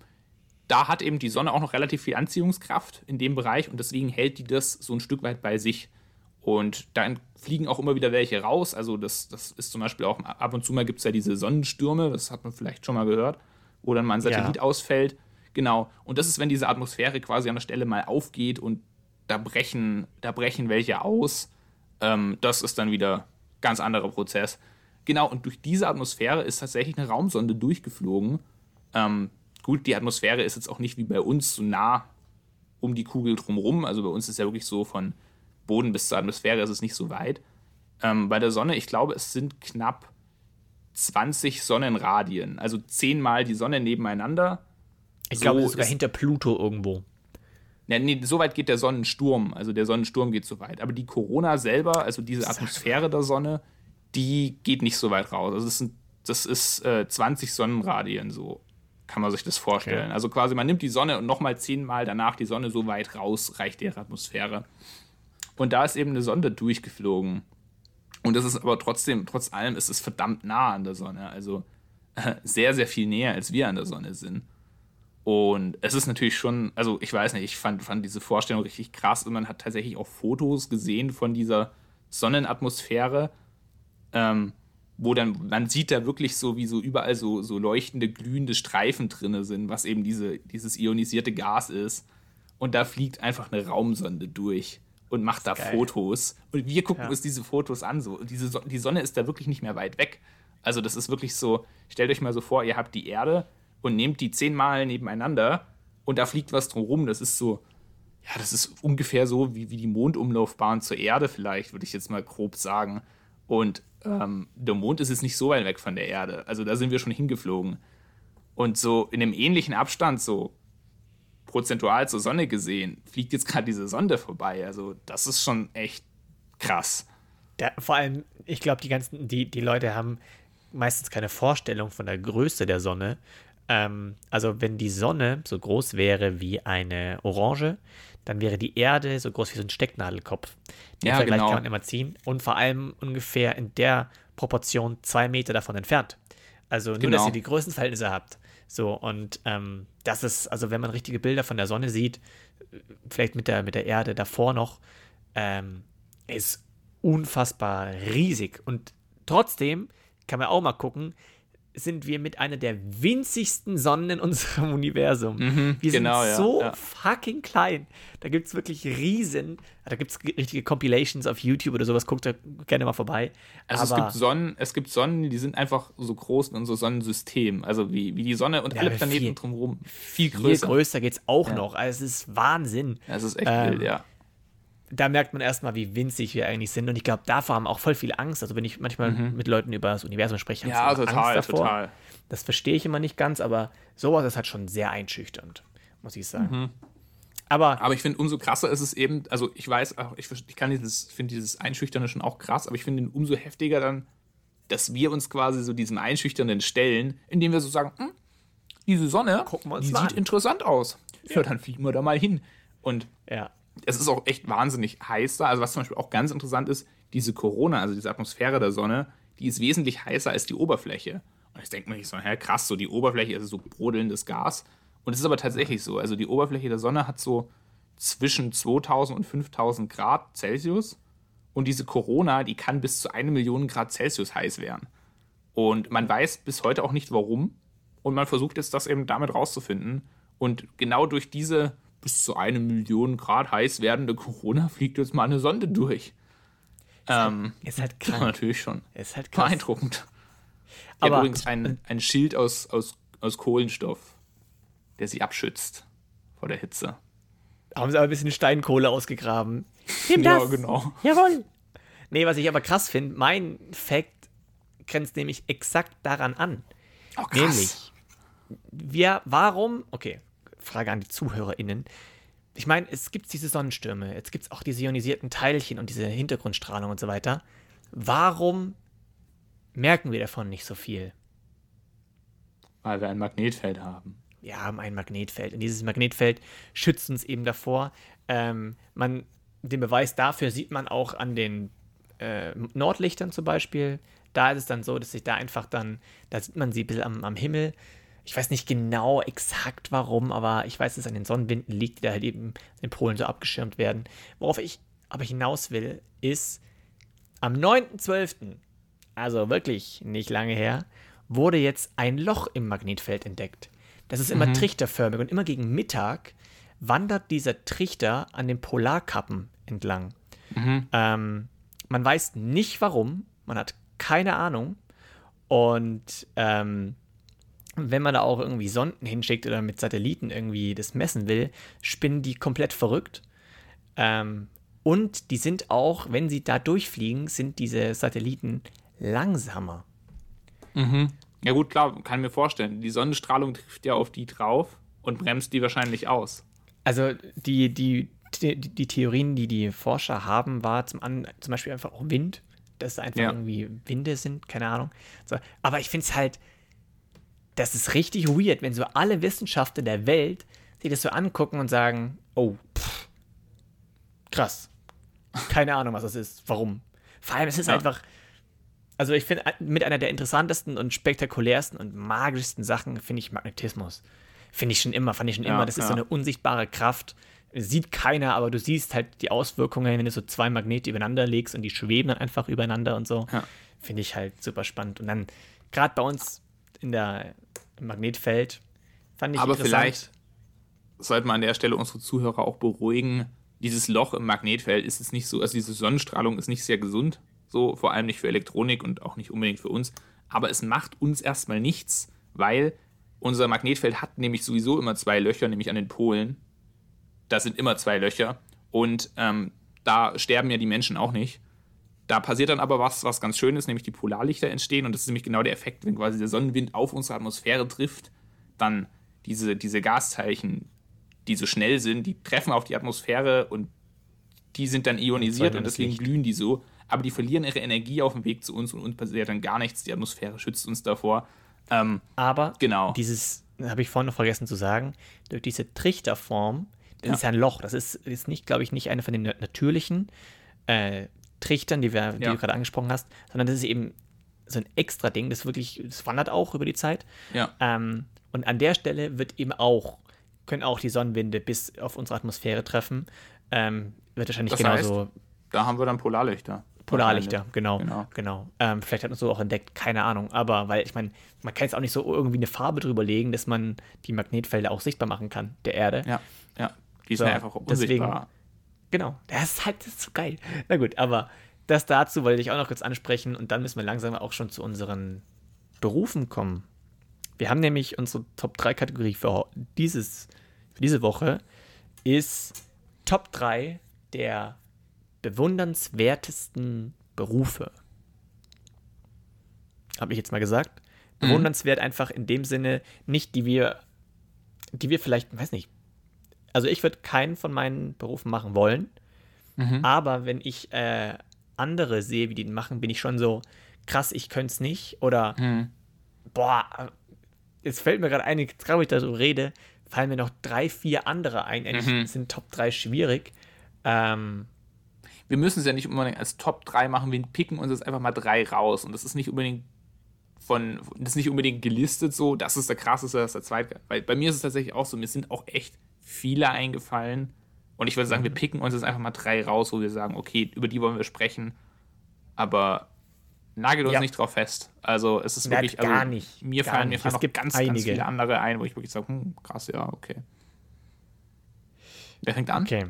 da hat eben die Sonne auch noch relativ viel Anziehungskraft in dem Bereich und deswegen hält die das so ein Stück weit bei sich. Und dann fliegen auch immer wieder welche raus. Also das, das ist zum Beispiel auch, ab und zu mal gibt es ja diese Sonnenstürme, das hat man vielleicht schon mal gehört, wo dann mal ein Satellit ja. ausfällt. Genau. Und das ist, wenn diese Atmosphäre quasi an der Stelle mal aufgeht und da brechen, da brechen welche aus. Ähm, das ist dann wieder ganz anderer Prozess. Genau, und durch diese Atmosphäre ist tatsächlich eine Raumsonde durchgeflogen. Ähm, gut, die Atmosphäre ist jetzt auch nicht wie bei uns so nah um die Kugel drumherum. Also bei uns ist ja wirklich so von Boden bis zur Atmosphäre ist es nicht so weit. Ähm, bei der Sonne, ich glaube, es sind knapp 20 Sonnenradien, also zehnmal die Sonne nebeneinander. Ich so glaube, es ist sogar hinter Pluto irgendwo. Ja, nee, so weit geht der Sonnensturm. Also der Sonnensturm geht so weit. Aber die Corona selber, also diese Atmosphäre der Sonne, die geht nicht so weit raus. Also das, sind, das ist äh, 20 Sonnenradien, so kann man sich das vorstellen. Okay. Also quasi, man nimmt die Sonne und nochmal zehnmal danach die Sonne so weit raus, reicht ihre Atmosphäre. Und da ist eben eine Sonde durchgeflogen. Und das ist aber trotzdem, trotz allem, ist es verdammt nah an der Sonne. Also äh, sehr, sehr viel näher, als wir an der Sonne sind. Und es ist natürlich schon, also ich weiß nicht, ich fand, fand diese Vorstellung richtig krass und man hat tatsächlich auch Fotos gesehen von dieser Sonnenatmosphäre, ähm, wo dann, man sieht da wirklich so, wie so überall so, so leuchtende, glühende Streifen drin sind, was eben diese, dieses ionisierte Gas ist. Und da fliegt einfach eine Raumsonde durch und macht da Geil. Fotos. Und wir gucken ja. uns diese Fotos an. So. Diese so die Sonne ist da wirklich nicht mehr weit weg. Also, das ist wirklich so, stellt euch mal so vor, ihr habt die Erde und nehmt die zehnmal nebeneinander und da fliegt was drumherum. Das ist so, ja, das ist ungefähr so wie, wie die Mondumlaufbahn zur Erde, vielleicht, würde ich jetzt mal grob sagen. Und ähm, der Mond ist jetzt nicht so weit weg von der Erde. Also da sind wir schon hingeflogen. Und so in einem ähnlichen Abstand, so prozentual zur Sonne gesehen, fliegt jetzt gerade diese Sonde vorbei. Also das ist schon echt krass. Ja, vor allem, ich glaube, die ganzen, die, die Leute haben meistens keine Vorstellung von der Größe der Sonne ähm, also wenn die Sonne so groß wäre wie eine Orange, dann wäre die Erde so groß wie so ein Stecknadelkopf. Den ja, Vergleich genau. kann man immer ziehen. Und vor allem ungefähr in der Proportion zwei Meter davon entfernt. Also nur, genau. dass ihr die Größenverhältnisse habt. So, und ähm, das ist, also wenn man richtige Bilder von der Sonne sieht, vielleicht mit der, mit der Erde davor noch, ähm, ist unfassbar riesig. Und trotzdem kann man auch mal gucken, sind wir mit einer der winzigsten Sonnen in unserem [laughs] Universum. Mhm, wir genau, sind so ja, fucking klein. Da gibt es wirklich riesen, da gibt es richtige Compilations auf YouTube oder sowas, guckt da gerne mal vorbei. Also Aber es gibt Sonnen, es gibt Sonnen, die sind einfach so groß in unserem Sonnensystem. Also wie, wie die Sonne und ja, alle Planeten viel, drumherum. Viel größer. Viel größer geht es auch noch. Also es ist Wahnsinn. Es ist echt ähm, wild, ja da merkt man erstmal, wie winzig wir eigentlich sind. Und ich glaube, davor haben auch voll viele Angst. Also wenn ich manchmal mhm. mit Leuten über das Universum spreche, haben ja, total, Angst davor. Total. Das verstehe ich immer nicht ganz, aber sowas ist halt schon sehr einschüchternd, muss ich sagen. Mhm. Aber, aber ich finde, umso krasser ist es eben, also ich weiß, ich, ich kann dieses, finde dieses Einschüchternde schon auch krass, aber ich finde ihn umso heftiger dann, dass wir uns quasi so diesem Einschüchternden stellen, indem wir so sagen, hm, diese Sonne, die sieht an. interessant aus. Ja. ja, dann fliegen wir da mal hin. Und ja es ist auch echt wahnsinnig heiß da. Also was zum Beispiel auch ganz interessant ist, diese Corona, also diese Atmosphäre der Sonne, die ist wesentlich heißer als die Oberfläche. Und ich denke mir nicht so, hä, krass, so die Oberfläche ist so brodelndes Gas. Und es ist aber tatsächlich so. Also die Oberfläche der Sonne hat so zwischen 2000 und 5000 Grad Celsius. Und diese Corona, die kann bis zu eine Million Grad Celsius heiß werden. Und man weiß bis heute auch nicht warum. Und man versucht jetzt das eben damit rauszufinden. Und genau durch diese bis zu eine Million Grad heiß werdende Corona fliegt jetzt mal eine Sonde durch. Ist, halt- ähm, ist halt krank. natürlich schon. Ist halt krass. Beeindruckend. Die Aber übrigens ein, ein Schild aus, aus, aus Kohlenstoff, der sie abschützt vor der Hitze. Haben sie aber ein bisschen Steinkohle ausgegraben. Nimm [laughs] das. Ja, genau. Jawohl. Nee, was ich aber krass finde, mein Fact grenzt nämlich exakt daran an. Oh, krass. Nämlich, wir, warum, okay, Frage an die ZuhörerInnen. Ich meine, es gibt diese Sonnenstürme, jetzt gibt es auch diese ionisierten Teilchen und diese Hintergrundstrahlung und so weiter. Warum merken wir davon nicht so viel? Weil wir ein Magnetfeld haben. Wir haben ein Magnetfeld. Und dieses Magnetfeld schützt uns eben davor. Ähm, man, den Beweis dafür sieht man auch an den äh, Nordlichtern zum Beispiel. Da ist es dann so, dass sich da einfach dann, da sieht man sie ein bisschen am, am Himmel, ich weiß nicht genau exakt warum, aber ich weiß, dass es an den Sonnenwinden liegt, die da halt eben in Polen so abgeschirmt werden. Worauf ich aber hinaus will, ist, am 9.12., also wirklich nicht lange her, wurde jetzt ein Loch im Magnetfeld entdeckt. Das ist immer mhm. trichterförmig und immer gegen Mittag wandert dieser Trichter an den Polarkappen entlang. Mhm. Ähm, man weiß nicht warum, man hat keine Ahnung. Und ähm, wenn man da auch irgendwie Sonden hinschickt oder mit Satelliten irgendwie das messen will, spinnen die komplett verrückt. Ähm, und die sind auch, wenn sie da durchfliegen, sind diese Satelliten langsamer. Mhm. Ja gut, klar, kann mir vorstellen. Die Sonnenstrahlung trifft ja auf die drauf und bremst die wahrscheinlich aus. Also die, die, die, die Theorien, die die Forscher haben, war zum, an, zum Beispiel einfach auch Wind, dass einfach ja. irgendwie Winde sind, keine Ahnung. So, aber ich finde es halt, das ist richtig weird, wenn so alle Wissenschaftler der Welt sich das so angucken und sagen, oh, pff, krass. Keine Ahnung, was das ist. Warum? Vor allem, es ist ja. einfach, also ich finde, mit einer der interessantesten und spektakulärsten und magischsten Sachen finde ich Magnetismus. Finde ich schon immer, fand ich schon ja, immer. Das ja. ist so eine unsichtbare Kraft. Sieht keiner, aber du siehst halt die Auswirkungen, wenn du so zwei Magnete übereinander legst und die schweben dann einfach übereinander und so. Finde ich halt super spannend. Und dann, gerade bei uns in der Magnetfeld. Fand ich Aber vielleicht sollte man an der Stelle unsere Zuhörer auch beruhigen. Dieses Loch im Magnetfeld ist es nicht so, also diese Sonnenstrahlung ist nicht sehr gesund, so vor allem nicht für Elektronik und auch nicht unbedingt für uns. Aber es macht uns erstmal nichts, weil unser Magnetfeld hat nämlich sowieso immer zwei Löcher, nämlich an den Polen. Da sind immer zwei Löcher. Und ähm, da sterben ja die Menschen auch nicht. Da passiert dann aber was, was ganz schön ist, nämlich die Polarlichter entstehen und das ist nämlich genau der Effekt, wenn quasi der Sonnenwind auf unsere Atmosphäre trifft, dann diese, diese Gasteilchen, die so schnell sind, die treffen auf die Atmosphäre und die sind dann ionisiert und deswegen Licht. glühen die so. Aber die verlieren ihre Energie auf dem Weg zu uns und uns passiert dann gar nichts. Die Atmosphäre schützt uns davor. Ähm, aber genau. dieses, habe ich vorhin noch vergessen zu sagen, durch diese Trichterform, das ja. ist ja ein Loch. Das ist, ist nicht, glaube ich, nicht eine von den natürlichen äh, Trichtern, die, wir, die ja. du gerade angesprochen hast, sondern das ist eben so ein extra Ding, das wirklich, das wandert auch über die Zeit. Ja. Ähm, und an der Stelle wird eben auch, können auch die Sonnenwinde bis auf unsere Atmosphäre treffen. Ähm, wird wahrscheinlich Das genauso. heißt, Da haben wir dann Polarlichter. Polarlichter, genau. Genau. genau. Ähm, vielleicht hat man so auch entdeckt, keine Ahnung. Aber weil, ich meine, man kann jetzt auch nicht so irgendwie eine Farbe drüber legen, dass man die Magnetfelder auch sichtbar machen kann, der Erde. Ja, ja. Die So, sind einfach deswegen- unsichtbar. Genau. Das ist halt das ist so geil. Na gut, aber das dazu wollte ich auch noch kurz ansprechen und dann müssen wir langsam auch schon zu unseren Berufen kommen. Wir haben nämlich unsere Top 3 Kategorie für dieses für diese Woche ist Top 3 der bewundernswertesten Berufe. Habe ich jetzt mal gesagt. Bewundernswert einfach in dem Sinne, nicht die wir, die wir vielleicht, weiß nicht. Also ich würde keinen von meinen Berufen machen wollen, aber wenn ich äh, andere sehe, wie die den machen, bin ich schon so, krass, ich könnte es nicht. Oder, boah, jetzt fällt mir gerade ein, gerade, ich darüber rede, fallen mir noch drei, vier andere ein. Eigentlich sind Top 3 schwierig. Ähm, Wir müssen es ja nicht unbedingt als Top 3 machen, wir picken uns jetzt einfach mal drei raus. Und das ist nicht unbedingt von, das ist nicht unbedingt gelistet so, das ist der krasseste, das ist der zweite. Weil bei mir ist es tatsächlich auch so, mir sind auch echt viele eingefallen. Und ich würde sagen, wir picken uns jetzt einfach mal drei raus, wo wir sagen, okay, über die wollen wir sprechen. Aber nagelt uns Ja. nicht drauf fest. Also es ist Na, wirklich, also gar nicht, mir gar fallen, mir fallen Es noch gibt ganz, ganz einige. viele andere ein, wo ich wirklich sage, hm, krass, ja, okay. Wer fängt an? okay.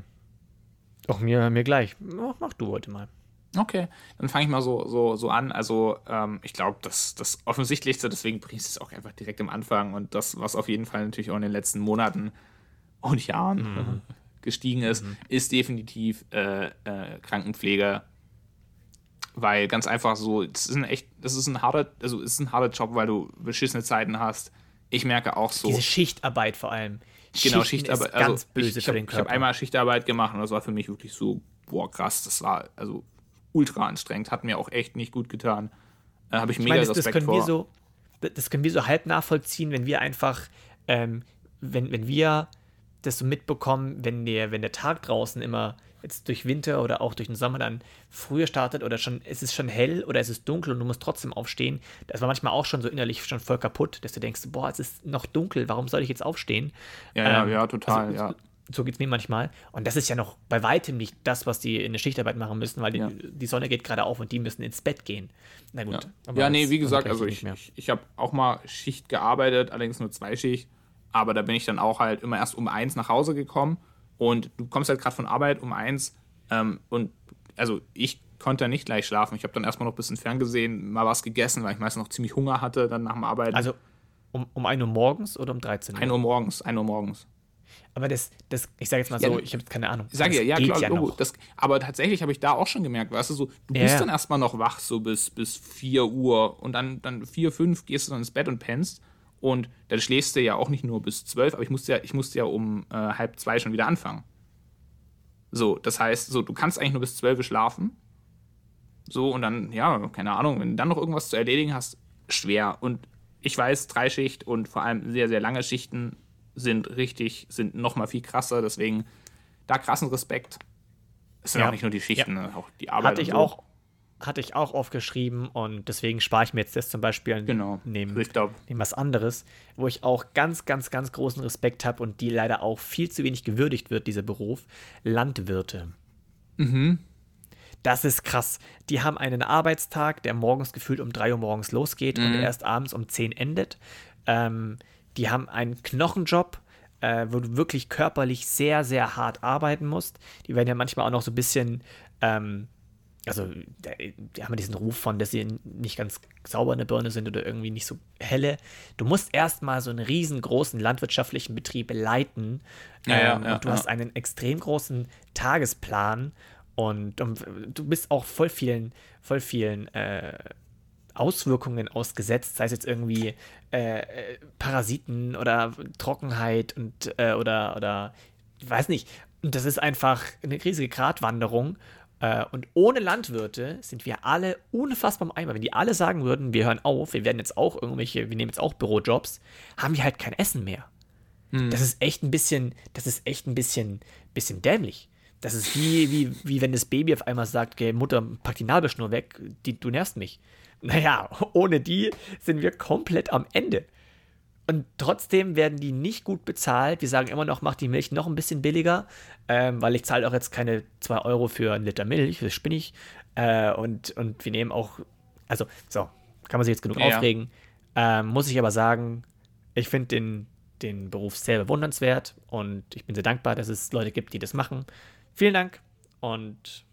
Auch mir, mir gleich. Mach, mach du heute mal. Okay, dann fange ich mal so, so, so an. Also, ähm, ich glaube, das, das Offensichtlichste, deswegen bringe ich es auch einfach direkt am Anfang und das, was auf jeden Fall natürlich auch in den letzten Monaten und Jahren gestiegen ist, ist definitiv äh, äh, Krankenpflege. Weil ganz einfach so, das ist ein echt, das ist ein harter, also es ist ein harter Job, weil du beschissene Zeiten hast. Ich merke auch so. Diese Schichtarbeit vor allem. Genau, Schichten Schichtarbeit. Ist ganz also böse ich, ich für habe den Körper. hab einmal Schichtarbeit gemacht und das war für mich wirklich so, boah, krass, das war also ultra anstrengend, hat mir auch echt nicht gut getan. Da habe ich, Ich mega meine, das, das Respekt können vor. wir so, das können wir so halb nachvollziehen, wenn wir einfach, ähm, wenn, wenn wir das so mitbekommen, wenn der, wenn der Tag draußen immer jetzt durch Winter oder auch durch den Sommer dann früher startet oder schon, es ist schon hell oder es ist dunkel und du musst trotzdem aufstehen, das war manchmal auch schon so innerlich schon voll kaputt, dass du denkst, boah, es ist noch dunkel, warum soll ich jetzt aufstehen? ja, ja, Ähm, ja, total, also, ja. So geht es mir manchmal. Und das ist ja noch bei weitem nicht das, was die in der Schichtarbeit machen müssen, weil die, Ja. die Sonne geht gerade auf und die müssen ins Bett gehen. Na gut. Ja, aber ja nee, wie gesagt, also ich, ich, ich habe auch mal Schicht gearbeitet, allerdings nur Zweischicht. Aber da bin ich dann auch halt immer erst um eins nach Hause gekommen. Und du kommst halt gerade von Arbeit um eins. Ähm, und also ich konnte ja nicht gleich schlafen. Ich habe dann erstmal noch ein bisschen ferngesehen, mal was gegessen, weil ich meistens noch ziemlich Hunger hatte, dann nach dem Arbeiten. Also um, um 1 Uhr morgens oder um 13 Uhr? 1 Uhr morgens, 1 Uhr morgens. Aber das, das, ich sage jetzt mal Ja, so, ich habe keine Ahnung. Ich sage ja, ja, klar, ja noch. Das, aber tatsächlich habe ich da auch schon gemerkt, weißt du, so, du Ja, bist dann erstmal noch wach, so bis, bis 4 Uhr und dann, dann 4, 5 gehst du dann ins Bett und pennst. Und dann schläfst du ja auch nicht nur bis 12, aber ich musste ja, ich musste ja um äh, halb zwei schon wieder anfangen. So, das heißt, so, du kannst eigentlich nur bis 12 schlafen. So, und dann, ja, keine Ahnung, wenn du dann noch irgendwas zu erledigen hast, schwer. Und ich weiß, Dreischicht und vor allem sehr, sehr lange Schichten sind richtig, sind noch mal viel krasser. Deswegen da krassen Respekt. Es sind Ja. auch nicht nur die Schichten, ne, auch die Arbeit. Hatte ich so. auch, hatte ich auch aufgeschrieben und deswegen spare ich mir jetzt das zum Beispiel Genau. neben, glaube, neben was anderes, wo ich auch ganz, ganz, ganz großen Respekt habe und die leider auch viel zu wenig gewürdigt wird, dieser Beruf. Landwirte. Mhm. Das ist krass. Die haben einen Arbeitstag, der morgens gefühlt um 3 Uhr morgens losgeht und Mhm. erst abends um 10 endet. Ähm, die haben einen Knochenjob, äh, wo du wirklich körperlich sehr, sehr hart arbeiten musst. Die werden ja manchmal auch noch so ein bisschen, ähm, also die haben ja diesen Ruf von, dass sie nicht ganz sauber in der Birne sind oder irgendwie nicht so helle. Du musst erstmal so einen riesengroßen landwirtschaftlichen Betrieb leiten. Ja, ähm, ja, und du hast einen extrem großen Tagesplan und, und du bist auch voll vielen, voll vielen äh, Auswirkungen ausgesetzt, sei es jetzt irgendwie äh, Parasiten oder Trockenheit und äh, oder oder weiß nicht. Und das ist einfach eine riesige Gratwanderung. Äh, und ohne Landwirte sind wir alle unfassbar im Eimer. Wenn die alle sagen würden, wir hören auf, wir werden jetzt auch irgendwelche, wir nehmen jetzt auch Bürojobs, haben wir halt kein Essen mehr. Das ist echt ein bisschen, das ist echt ein bisschen, bisschen dämlich. Das ist wie, wie, wie wenn das Baby auf einmal sagt, okay, Mutter, pack die Nabelschnur weg, die, du nervst mich. naja, [laughs] ohne die sind wir komplett am Ende. Und trotzdem werden die nicht gut bezahlt. Wir sagen immer noch, macht die Milch noch ein bisschen billiger, ähm, weil ich zahle auch jetzt keine 2 Euro für einen Liter Milch, das spinne ich. Äh, und, und wir nehmen auch, also, so, kann man sich jetzt genug ja. aufregen. Ähm, muss ich aber sagen, ich finde den, den Beruf sehr bewundernswert und ich bin sehr dankbar, dass es Leute gibt, die das machen. Vielen Dank und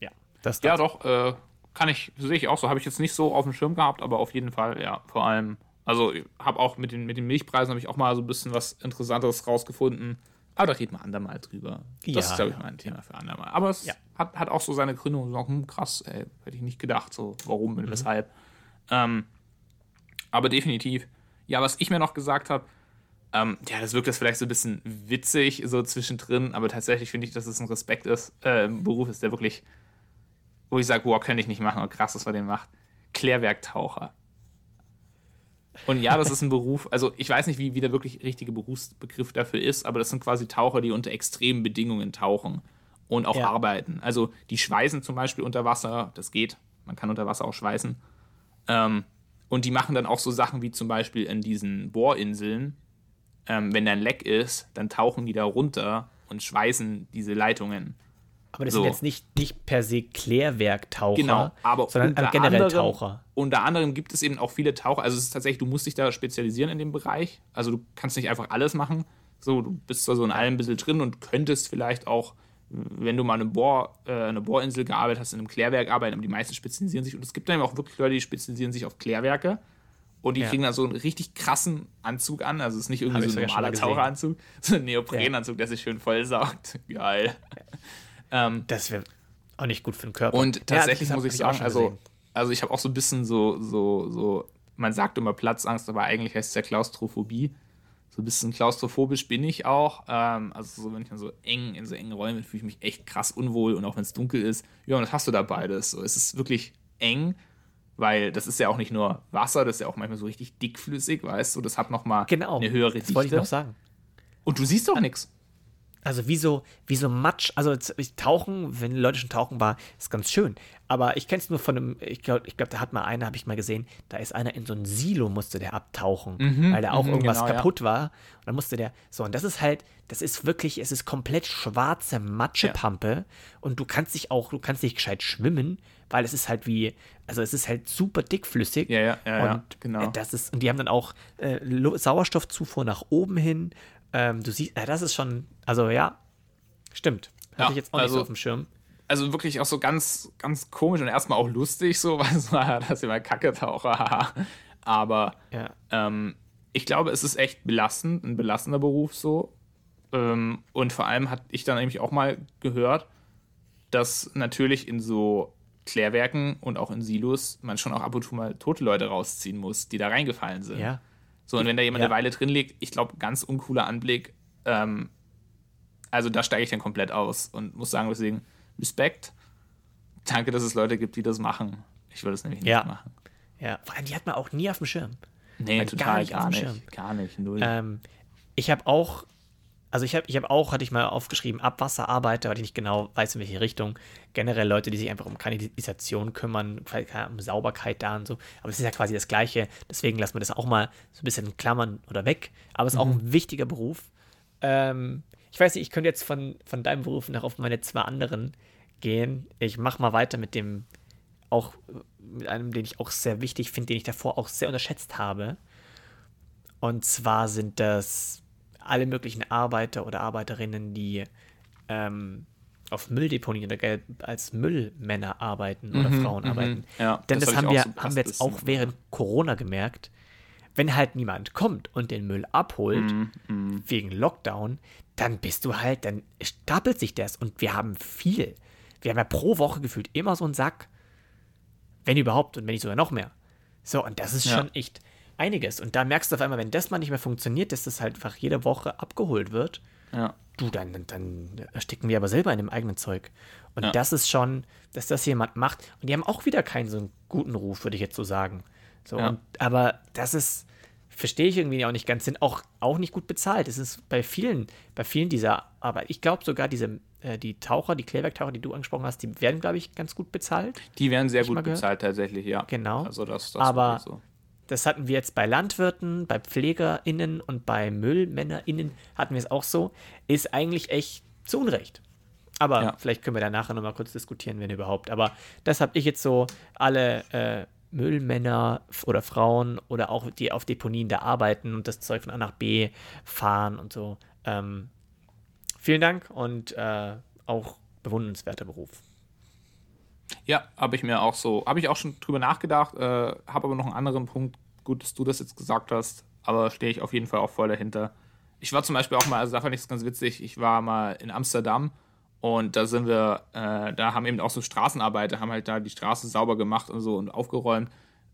ja, das Ja, doch, äh, kann ich, sehe ich auch so. Habe ich jetzt nicht so auf dem Schirm gehabt, aber auf jeden Fall, ja, vor allem also habe auch mit den, mit den Milchpreisen habe ich auch mal so ein bisschen was Interessantes rausgefunden. Aber da reden wir andermal drüber. Das ja, ist, glaube ich, mal ein Thema für andermal. Aber es ja. hat, hat auch so seine Gründe und so, hm, krass, ey, hätte ich nicht gedacht, so warum und mhm. weshalb. Ähm, aber definitiv. Ja, was ich mir noch gesagt habe, ähm, ja, das wirkt jetzt vielleicht so ein bisschen witzig, so zwischendrin, aber tatsächlich finde ich, dass es ein Respekt ist, äh, ein Beruf ist, der wirklich, wo ich sage, boah, könnte ich nicht machen, oh krass, was man den macht. Klärwerktaucher. Und ja, das ist ein Beruf, also ich weiß nicht, wie, wie der wirklich richtige Berufsbegriff dafür ist, aber das sind quasi Taucher, die unter extremen Bedingungen tauchen und auch ja. arbeiten. Also die schweißen zum Beispiel unter Wasser, das geht, man kann unter Wasser auch schweißen. Ähm, und die machen dann auch so Sachen wie zum Beispiel in diesen Bohrinseln, ähm, wenn da ein Leck ist, dann tauchen die da runter und schweißen diese Leitungen. Aber das so. sind jetzt nicht, nicht per se Klärwerktaucher, genau, aber sondern generell anderem, Taucher. Unter anderem gibt es eben auch viele Taucher. Also es ist tatsächlich, du musst dich da spezialisieren in dem Bereich. Also du kannst nicht einfach alles machen. So, du bist zwar so in allem ein bisschen drin und könntest vielleicht auch, wenn du mal eine, Bohr, äh, eine Bohrinsel gearbeitet hast, in einem Klärwerk arbeiten, aber die meisten spezialisieren sich. Und es gibt dann eben auch wirklich Leute, die spezialisieren sich auf Klärwerke. Und die ja. kriegen dann so einen richtig krassen Anzug an. Also es ist nicht irgendwie so ein normaler Taucheranzug, [laughs] so ein Neoprenanzug, ja. der sich schön vollsaugt. [laughs] Geil. Ähm, das wäre auch nicht gut für den Körper. Und tatsächlich ja, muss ich sagen, also, also ich habe auch so ein bisschen so, so, so, man sagt immer Platzangst, aber eigentlich heißt es ja Klaustrophobie. So ein bisschen klaustrophobisch bin ich auch. Ähm, also so, wenn ich dann so eng in so engen Räumen fühle ich mich echt krass unwohl und auch wenn es dunkel ist. Ja, und das hast du da beides. So, es ist wirklich eng, weil das ist ja auch nicht nur Wasser, das ist ja auch manchmal so richtig dickflüssig, weißt du. Das hat nochmal genau, eine höhere Dichte. Das wollte ich noch sagen. Und du siehst doch nichts. Also wie so, wie so Matsch, also tauchen, wenn Leute schon tauchen war, ist ganz schön. Aber ich kenne es nur von einem, ich glaube, ich glaub, da hat mal einer, habe ich mal gesehen, da ist einer in so ein Silo musste der abtauchen, mhm, weil da auch mhm, irgendwas genau, kaputt ja. war. Und dann musste der, so, und das ist halt, das ist wirklich, es ist komplett schwarze Matschepampe ja. und du kannst dich auch, du kannst nicht gescheit schwimmen, weil es ist halt wie, also es ist halt super dickflüssig. Ja, ja, ja, und ja genau. Das ist, und die haben dann auch äh, Sauerstoffzufuhr nach oben hin ähm, du siehst, äh, das ist schon, also ja, stimmt. Hatte ja, ich jetzt auch also, nicht so auf dem Schirm. Also wirklich auch so ganz, ganz komisch und erstmal auch lustig, so, [laughs] weil so, das ist immer Kacke-Taucher, [laughs] Aber ja. ähm, ich glaube, es ist echt belastend, ein belastender Beruf so. Ähm, und vor allem hatte ich dann nämlich auch mal gehört, dass natürlich in so Klärwerken und auch in Silos man schon auch ab und zu mal tote Leute rausziehen muss, die da reingefallen sind. Ja. So, und wenn da jemand ja. eine Weile drin liegt, ich glaube, ganz uncooler Anblick. Ähm, also da steige ich dann komplett aus und muss sagen, deswegen Respekt. Danke, dass es Leute gibt, die das machen. Ich würde es nämlich nicht ja. machen. Ja, vor allem, die hat man auch nie auf dem Schirm. Nee, total, gar nicht. Gar nicht, gar nicht null. Ähm, ich habe auch also ich habe ich hab auch, hatte ich mal aufgeschrieben, Abwasserarbeiter, weil ich nicht genau weiß, in welche Richtung. Generell Leute, die sich einfach um Kanalisation kümmern, um Sauberkeit da und so. Aber es ist ja quasi das Gleiche. Deswegen lassen wir das auch mal so ein bisschen klammern oder weg. Aber es ist mhm. auch ein wichtiger Beruf. Ähm, ich weiß nicht, ich könnte jetzt von, von deinem Beruf noch auf meine zwei anderen gehen. Ich mache mal weiter mit dem, auch mit einem, den ich auch sehr wichtig finde, den ich davor auch sehr unterschätzt habe. Und zwar sind das alle möglichen Arbeiter oder Arbeiterinnen, die ähm, auf Mülldeponien oder als Müllmänner arbeiten oder mhm, Frauen mhm. arbeiten. Ja, Denn das, das haben, wir, so haben wir jetzt auch während Corona gemerkt. Wenn halt niemand kommt und den Müll abholt, mm, mm. wegen Lockdown, dann bist du halt, dann stapelt sich das. Und wir haben viel. Wir haben ja pro Woche gefühlt immer so einen Sack. Wenn überhaupt und wenn nicht sogar noch mehr. So, und das ist ja. schon echt einiges. Und da merkst du auf einmal, wenn das mal nicht mehr funktioniert, dass das halt einfach jede Woche abgeholt wird. Ja. Du, dann, dann ersticken wir aber selber in dem eigenen Zeug. Und ja. das ist schon, dass das jemand macht. Und die haben auch wieder keinen so einen guten Ruf, würde ich jetzt so sagen. So, ja. und, aber das ist, verstehe ich irgendwie auch nicht ganz, sind auch, auch nicht gut bezahlt. Es ist bei vielen, bei vielen dieser Arbeit, ich glaube sogar diese äh, die Taucher, die Klärwerktaucher, die du angesprochen hast, die werden, glaube ich, ganz gut bezahlt. Die werden sehr gut bezahlt tatsächlich, ja. Genau. Also das, das Aber so. Das hatten wir jetzt bei Landwirten, bei PflegerInnen und bei MüllmännerInnen hatten wir es auch so. Ist eigentlich echt zu Unrecht. Aber ja. vielleicht können wir da nachher nochmal kurz diskutieren, wenn überhaupt. Aber das habe ich jetzt so alle äh, Müllmänner oder Frauen oder auch die auf Deponien da arbeiten und das Zeug von A nach B fahren und so. Ähm, vielen Dank und äh, auch bewundernswerter Beruf. Ja, habe ich mir auch so, habe ich auch schon drüber nachgedacht, äh, habe aber noch einen anderen Punkt. Gut, dass du das jetzt gesagt hast, aber stehe ich auf jeden Fall auch voll dahinter. Ich war zum Beispiel auch mal, also da fand ich es ganz witzig, ich war mal in Amsterdam und da sind wir, äh, da haben eben auch so Straßenarbeiter, haben halt da die Straße sauber gemacht und so und aufgeräumt.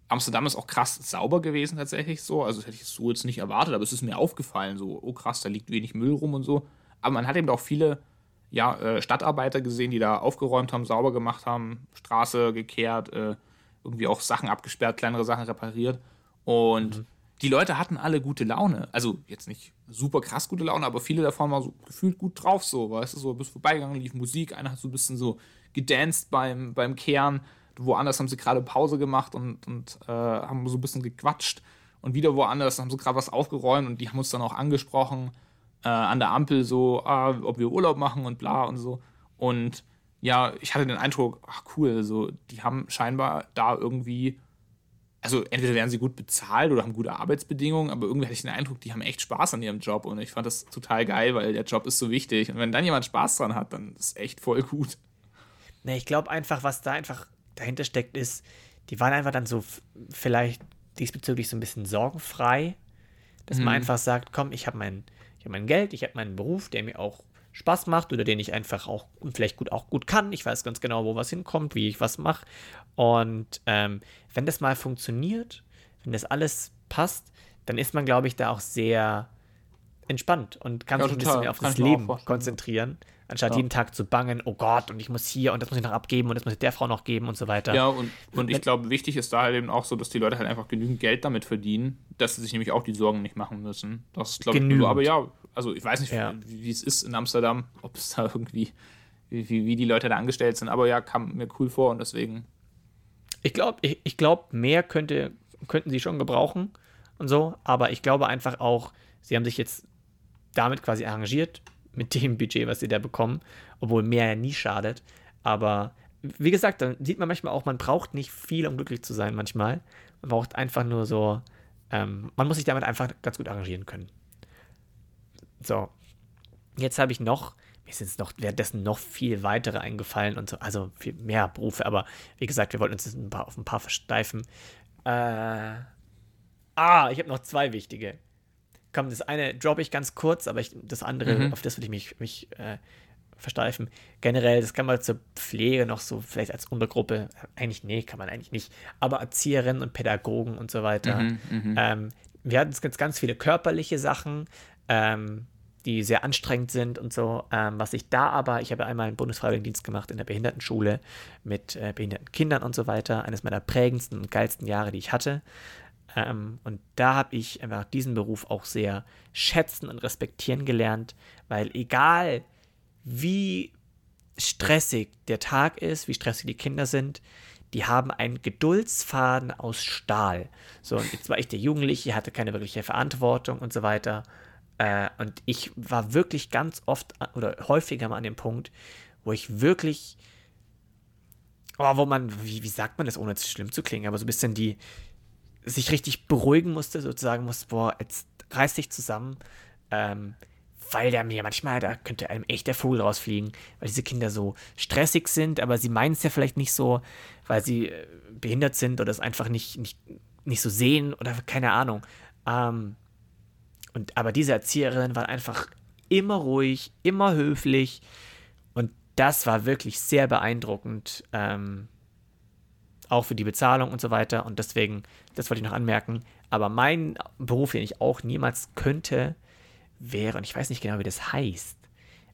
Amsterdam ist auch krass sauber gewesen tatsächlich so. Also das hätte ich so jetzt nicht erwartet, aber es ist mir aufgefallen, so, oh krass, da liegt wenig Müll rum und so. Aber man hat eben auch viele ja, äh, Stadtarbeiter gesehen, die da aufgeräumt haben, sauber gemacht haben, Straße gekehrt, äh, irgendwie auch Sachen abgesperrt, kleinere Sachen repariert. Und mhm die Leute hatten alle gute Laune. Also jetzt nicht super krass gute Laune, aber viele davon waren so gefühlt gut drauf, so, weißt du, so bist vorbeigegangen, lief Musik, einer hat so ein bisschen so gedanced beim, beim Kehren, woanders haben sie gerade Pause gemacht und, und äh, haben so ein bisschen gequatscht und wieder woanders haben sie gerade was aufgeräumt und die haben uns dann auch angesprochen äh, an der Ampel so, ah, ob wir Urlaub machen und bla und so. Und ja, ich hatte den Eindruck, ach cool, so, die haben scheinbar da irgendwie also entweder werden sie gut bezahlt oder haben gute Arbeitsbedingungen, aber irgendwie hatte ich den Eindruck, die haben echt Spaß an ihrem Job und ich fand das total geil, weil der Job ist so wichtig und wenn dann jemand Spaß dran hat, dann ist echt voll gut. Ne, ich glaube einfach, was da einfach dahinter steckt, ist, die waren einfach dann so vielleicht diesbezüglich so ein bisschen sorgenfrei, dass mhm. man einfach sagt, komm, ich habe mein, hab mein Geld, ich habe meinen Beruf, der mir auch Spaß macht oder den ich einfach auch vielleicht gut auch gut kann. Ich weiß ganz genau, wo was hinkommt, wie ich was mache. Und ähm, wenn das mal funktioniert, wenn das alles passt, dann ist man, glaube ich, da auch sehr entspannt und kann ja, sich ein bisschen mehr auf das Leben konzentrieren, anstatt ja. jeden Tag zu bangen, oh Gott, und ich muss hier und das muss ich noch abgeben und das muss ich der Frau noch geben und so weiter. Ja, und, und ich glaube, wichtig ist da halt eben auch so, dass die Leute halt einfach genügend Geld damit verdienen, dass sie sich nämlich auch die Sorgen nicht machen müssen. Das glaube ich, aber ja, also ich weiß nicht, ja. wie, es ist in Amsterdam, ob es da irgendwie, wie, wie die Leute da angestellt sind, aber ja, kam mir cool vor und deswegen. Ich glaube, ich, ich glaube, mehr könnte, könnten sie schon gebrauchen und so, aber ich glaube einfach auch, sie haben sich jetzt damit quasi arrangiert, mit dem Budget, was sie da bekommen, obwohl mehr ja nie schadet. Aber wie gesagt, dann sieht man manchmal auch, man braucht nicht viel, um glücklich zu sein manchmal. Man braucht einfach nur so, ähm, man muss sich damit einfach ganz gut arrangieren können. So, jetzt habe ich noch, mir sind es noch währenddessen noch viel weitere eingefallen und so, also viel mehr Berufe, aber wie gesagt, wir wollten uns ein paar, auf ein paar versteifen. Äh, ah, ich habe noch zwei wichtige. Komm, das eine droppe ich ganz kurz, aber ich, das andere, mhm. auf das würde ich mich, mich äh, versteifen. Generell, das kann man zur Pflege noch so vielleicht als Untergruppe, eigentlich, nee, kann man eigentlich nicht, aber Erzieherinnen und Pädagogen und so weiter. Mhm, mhm. ähm, wir hatten jetzt ganz viele körperliche Sachen, ähm, die sehr anstrengend sind und so. Ähm, was ich da aber, ich habe einmal einen Bundesfreiwilligendienst gemacht in der Behindertenschule mit äh, behinderten Kindern und so weiter. Eines meiner prägendsten und geilsten Jahre, die ich hatte. Ähm, und da habe ich einfach diesen Beruf auch sehr schätzen und respektieren gelernt, weil egal wie stressig der Tag ist, wie stressig die Kinder sind, die haben einen Geduldsfaden aus Stahl. So, und jetzt war ich der Jugendliche, hatte keine wirkliche Verantwortung und so weiter. Äh, und ich war wirklich ganz oft oder häufiger mal an dem Punkt, wo ich wirklich, oh, wo man, wie, wie sagt man das, ohne schlimm zu klingen, aber so ein bisschen die, sich richtig beruhigen musste, sozusagen musste, boah, jetzt reiß dich zusammen, ähm, weil der mir manchmal, da könnte einem echt der Vogel rausfliegen, weil diese Kinder so stressig sind, aber sie meinen es ja vielleicht nicht so, weil sie äh, behindert sind oder es einfach nicht, nicht, nicht so sehen oder keine Ahnung. Ähm, und, aber diese Erzieherin war einfach immer ruhig, immer höflich. Und das war wirklich sehr beeindruckend. Ähm, auch für die Bezahlung und so weiter. Und deswegen, das wollte ich noch anmerken. Aber mein Beruf, den ich auch niemals könnte, wäre, und ich weiß nicht genau, wie das heißt,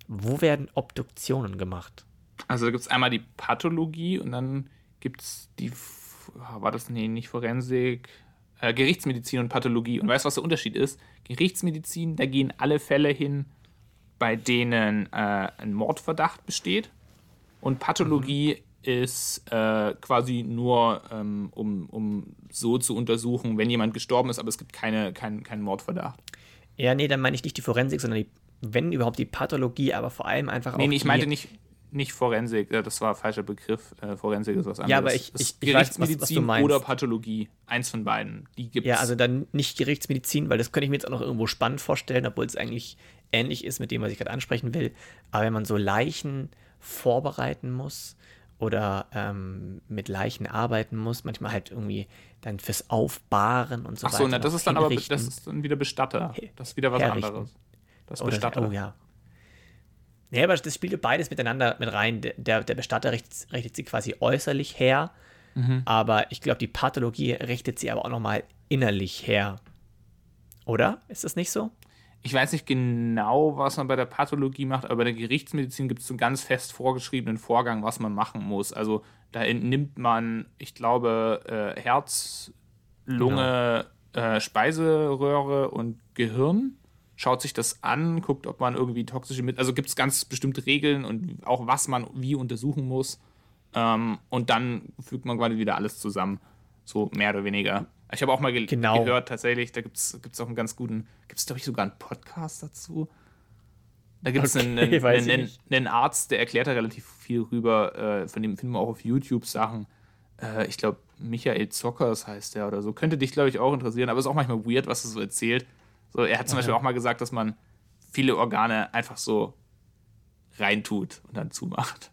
wo werden Obduktionen gemacht? Also da gibt es einmal die Pathologie und dann gibt es die, war das, nee, nicht Forensik, äh, Gerichtsmedizin und Pathologie. Und weißt du, was der Unterschied ist? Gerichtsmedizin, da gehen alle Fälle hin, bei denen äh, ein Mordverdacht besteht. Und Pathologie mhm. Ist äh, quasi nur, ähm, um, um so zu untersuchen, wenn jemand gestorben ist, aber es gibt keine, keinen kein Mordverdacht. Ja, nee, dann meine ich nicht die Forensik, sondern die, wenn überhaupt die Pathologie, aber vor allem einfach auch. Nee, nee ich meinte nicht, nicht Forensik, das war ein falscher Begriff. Äh, Forensik ist was anderes. Ja, aber ich, ich, ich weiß, was, was, du meinst. oder Pathologie. Eins von beiden. Die gibt's. Ja, also dann nicht Gerichtsmedizin, weil das könnte ich mir jetzt auch noch irgendwo spannend vorstellen, obwohl es eigentlich ähnlich ist mit dem, was ich gerade ansprechen will. Aber wenn man so Leichen vorbereiten muss oder ähm, mit Leichen arbeiten muss, manchmal halt irgendwie dann fürs Aufbahren und so Ach so, weiter. Achso, das ist dann aber das ist dann wieder Bestatter. Das ist wieder was herrichten. anderes. Das ist Bestatter. Oh ja. Ja, aber das spielt beides miteinander mit rein. Der, der Bestatter richtet, richtet sie quasi äußerlich her, mhm. aber ich glaube, die Pathologie richtet sie aber auch nochmal innerlich her. Oder? Ist das nicht so? Ich weiß nicht genau, was man bei der Pathologie macht, aber bei der Gerichtsmedizin gibt es einen ganz fest vorgeschriebenen Vorgang, was man machen muss. Also da entnimmt man, ich glaube, äh, Herz, Lunge, genau. äh, Speiseröhre und Gehirn schaut sich das an, guckt, ob man irgendwie toxische Mittel, also gibt es ganz bestimmte Regeln und auch was man wie untersuchen muss. Ähm, und dann fügt man quasi wieder alles zusammen, so mehr oder weniger. Ich habe auch mal ge genau. gehört, tatsächlich, da gibt es auch einen ganz guten, gibt es, glaube ich, sogar einen Podcast dazu. Da gibt es okay, einen, einen, einen, einen, Arzt, der erklärt da relativ viel rüber, äh, von dem finden wir auch auf YouTube Sachen. Äh, ich glaube, Michael Zockers heißt der oder so. Könnte dich, glaube ich, auch interessieren, aber ist auch manchmal weird, was er so erzählt. So, er hat zum Aha. Beispiel auch mal gesagt, dass man viele Organe einfach so reintut und dann zumacht.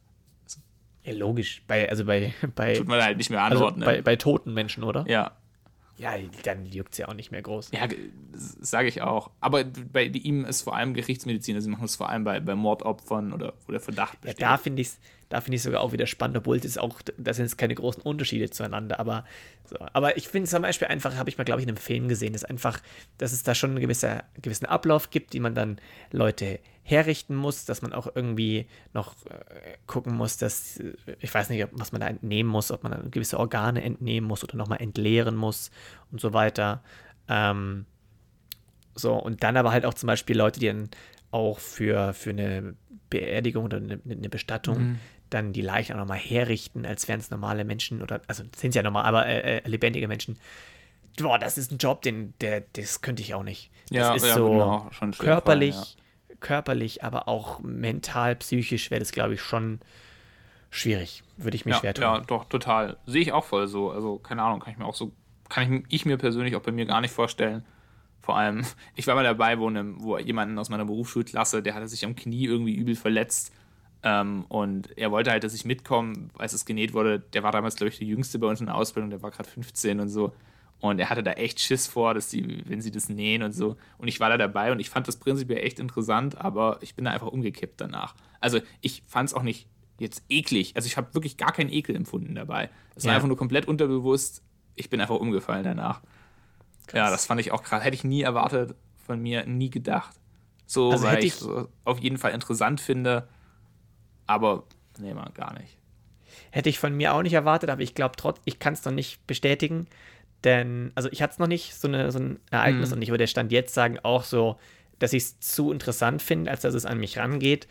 Ja, logisch. Bei, also bei, bei. Tut man halt nicht mehr anordnen. Also bei, bei toten Menschen, oder? Ja. Ja, dann juckt es ja auch nicht mehr groß. Ja, sage ich auch. Aber bei ihm ist vor allem Gerichtsmedizin, also sie machen es vor allem bei, bei Mordopfern oder wo der Verdacht besteht. Ja, da finde ich es da find sogar auch wieder spannend, obwohl das auch, da sind es keine großen Unterschiede zueinander. Aber, so. aber ich finde zum Beispiel einfach, habe ich mal, glaube ich, in einem Film gesehen, dass einfach, dass es da schon einen gewissen, gewissen Ablauf gibt, die man dann Leute herrichten muss, dass man auch irgendwie noch äh, gucken muss, dass, ich weiß nicht, was man da entnehmen muss, ob man gewisse Organe entnehmen muss oder nochmal entleeren muss und so weiter. Ähm, so, und dann aber halt auch zum Beispiel Leute, die dann auch für, für eine Beerdigung oder eine, eine Bestattung mhm. Dann die Leichen auch nochmal herrichten, als wären es normale Menschen oder, also sind es ja normal, aber äh, äh, lebendige Menschen. Boah, das ist ein Job, den, der, das könnte ich auch nicht. Das ja, ist ja, so genau, körperlich, fallen, ja. körperlich, aber auch mental, psychisch wäre das, glaube ich, schon schwierig. Würde ich mir ja, schwer tun. Ja, doch, total. Sehe ich auch voll so. Also, keine Ahnung, kann ich mir auch so, kann ich, ich mir persönlich auch bei mir gar nicht vorstellen. Vor allem, [laughs] ich war mal dabei, wo, ne, wo jemanden aus meiner Berufsschulklasse, der hatte sich am Knie irgendwie übel verletzt. Ähm, und er wollte halt, dass ich mitkomme, als es genäht wurde. Der war damals, glaube ich, der Jüngste bei uns in der Ausbildung, der war gerade 15 und so. Und er hatte da echt Schiss vor, dass die, wenn sie das nähen und so. Und ich war da dabei und ich fand das prinzipiell echt interessant, aber ich bin da einfach umgekippt danach. Also ich fand es auch nicht jetzt eklig. Also ich habe wirklich gar keinen Ekel empfunden dabei. Es war ja. einfach nur komplett unterbewusst. Ich bin einfach umgefallen danach. Krass. Ja, das fand ich auch krass. Hätte ich nie erwartet von mir, nie gedacht. So, also weil ich es so auf jeden Fall interessant finde. Aber nee, man, gar nicht. Hätte ich von mir auch nicht erwartet, aber ich glaube trotzdem, ich kann es noch nicht bestätigen. Denn, also ich hatte es noch nicht, so, eine, so ein Ereignis mhm. und ich würde Stand jetzt sagen auch so, dass ich es zu interessant finde, als dass es an mich rangeht.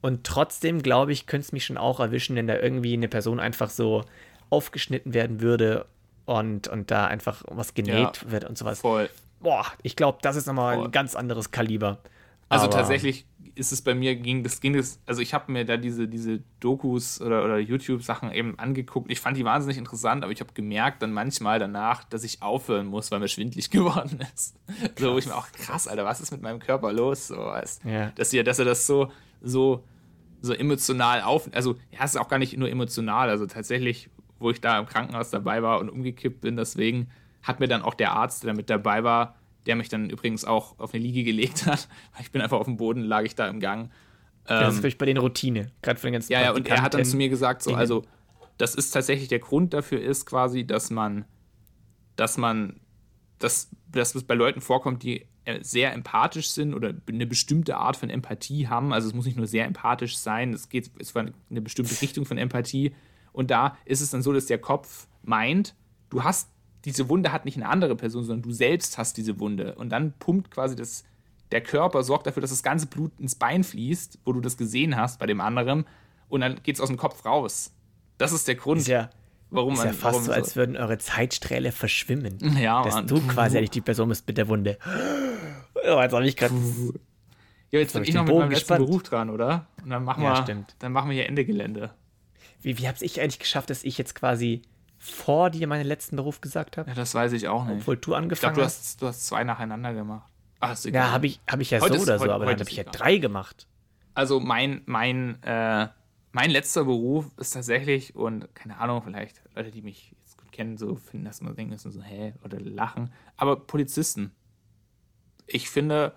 Und trotzdem, glaube ich, könnte es mich schon auch erwischen, wenn da irgendwie eine Person einfach so aufgeschnitten werden würde und, und da einfach was genäht ja, wird und sowas. Voll. Boah, ich glaube, das ist nochmal ein ganz anderes Kaliber. Also Aber tatsächlich ist es bei mir, ging das, ging das, also ich habe mir da diese, diese Dokus oder, oder YouTube-Sachen eben angeguckt. Ich fand die wahnsinnig interessant, aber ich habe gemerkt dann manchmal danach, dass ich aufhören muss, weil mir schwindlig [laughs] geworden ist. Krass. So, wo ich mir auch, krass, Alter, was ist mit meinem Körper los? So, weißt, ja. dass, ihr, dass er das so, so, so emotional auf, also ja, es ist auch gar nicht nur emotional, also tatsächlich wo ich da im Krankenhaus dabei war und umgekippt bin. Deswegen hat mir dann auch der Arzt, der mit dabei war, der mich dann übrigens auch auf eine Liege gelegt [laughs] hat. Ich bin einfach auf dem Boden, lag ich da im Gang. das ist ähm, vielleicht bei den Routine, gerade für den ganzen Ja, ja, und er hat dann zu mir gesagt, so, also, das ist tatsächlich der Grund dafür ist quasi, dass man, dass man, dass, dass es bei Leuten vorkommt, die äh, sehr empathisch sind oder eine bestimmte Art von Empathie haben. Also es muss nicht nur sehr empathisch sein, es geht, es war eine bestimmte Richtung von Empathie, und da ist es dann so, dass der Kopf meint, du hast diese Wunde hat nicht eine andere Person, sondern du selbst hast diese Wunde. Und dann pumpt quasi das, der Körper sorgt dafür, dass das ganze Blut ins Bein fließt, wo du das gesehen hast bei dem anderen, und dann geht es aus dem Kopf raus. Das ist der Grund. Ist ja, warum ist ja fast warum so, als würden eure Zeitsträhle verschwimmen. [laughs] Ja, dass Mann. du quasi eigentlich die Person bist mit der Wunde. [gasps] Oh, jetzt habe ich gerade. Ja, jetzt bin ich noch mit meinem gespannt. letzten Beruf dran, oder? Und dann machen ja, wir, stimmt. dann machen wir hier Ende Gelände. Wie, wie habe ich eigentlich geschafft, dass ich jetzt quasi vor dir meinen letzten Beruf gesagt habe? Ja, das weiß ich auch nicht. Obwohl du angefangen ich glaub, du hast. Du hast zwei nacheinander gemacht. Ach, ist egal. Ja, habe ich, hab ich ja heute so oder ist, so, heute, aber dann habe ich ja drei gemacht. Also mein, mein, äh, mein letzter Beruf ist tatsächlich, und keine Ahnung, vielleicht Leute, die mich jetzt gut kennen, so finden das immer denken, das so, hä, oder lachen, aber Polizisten. Ich finde,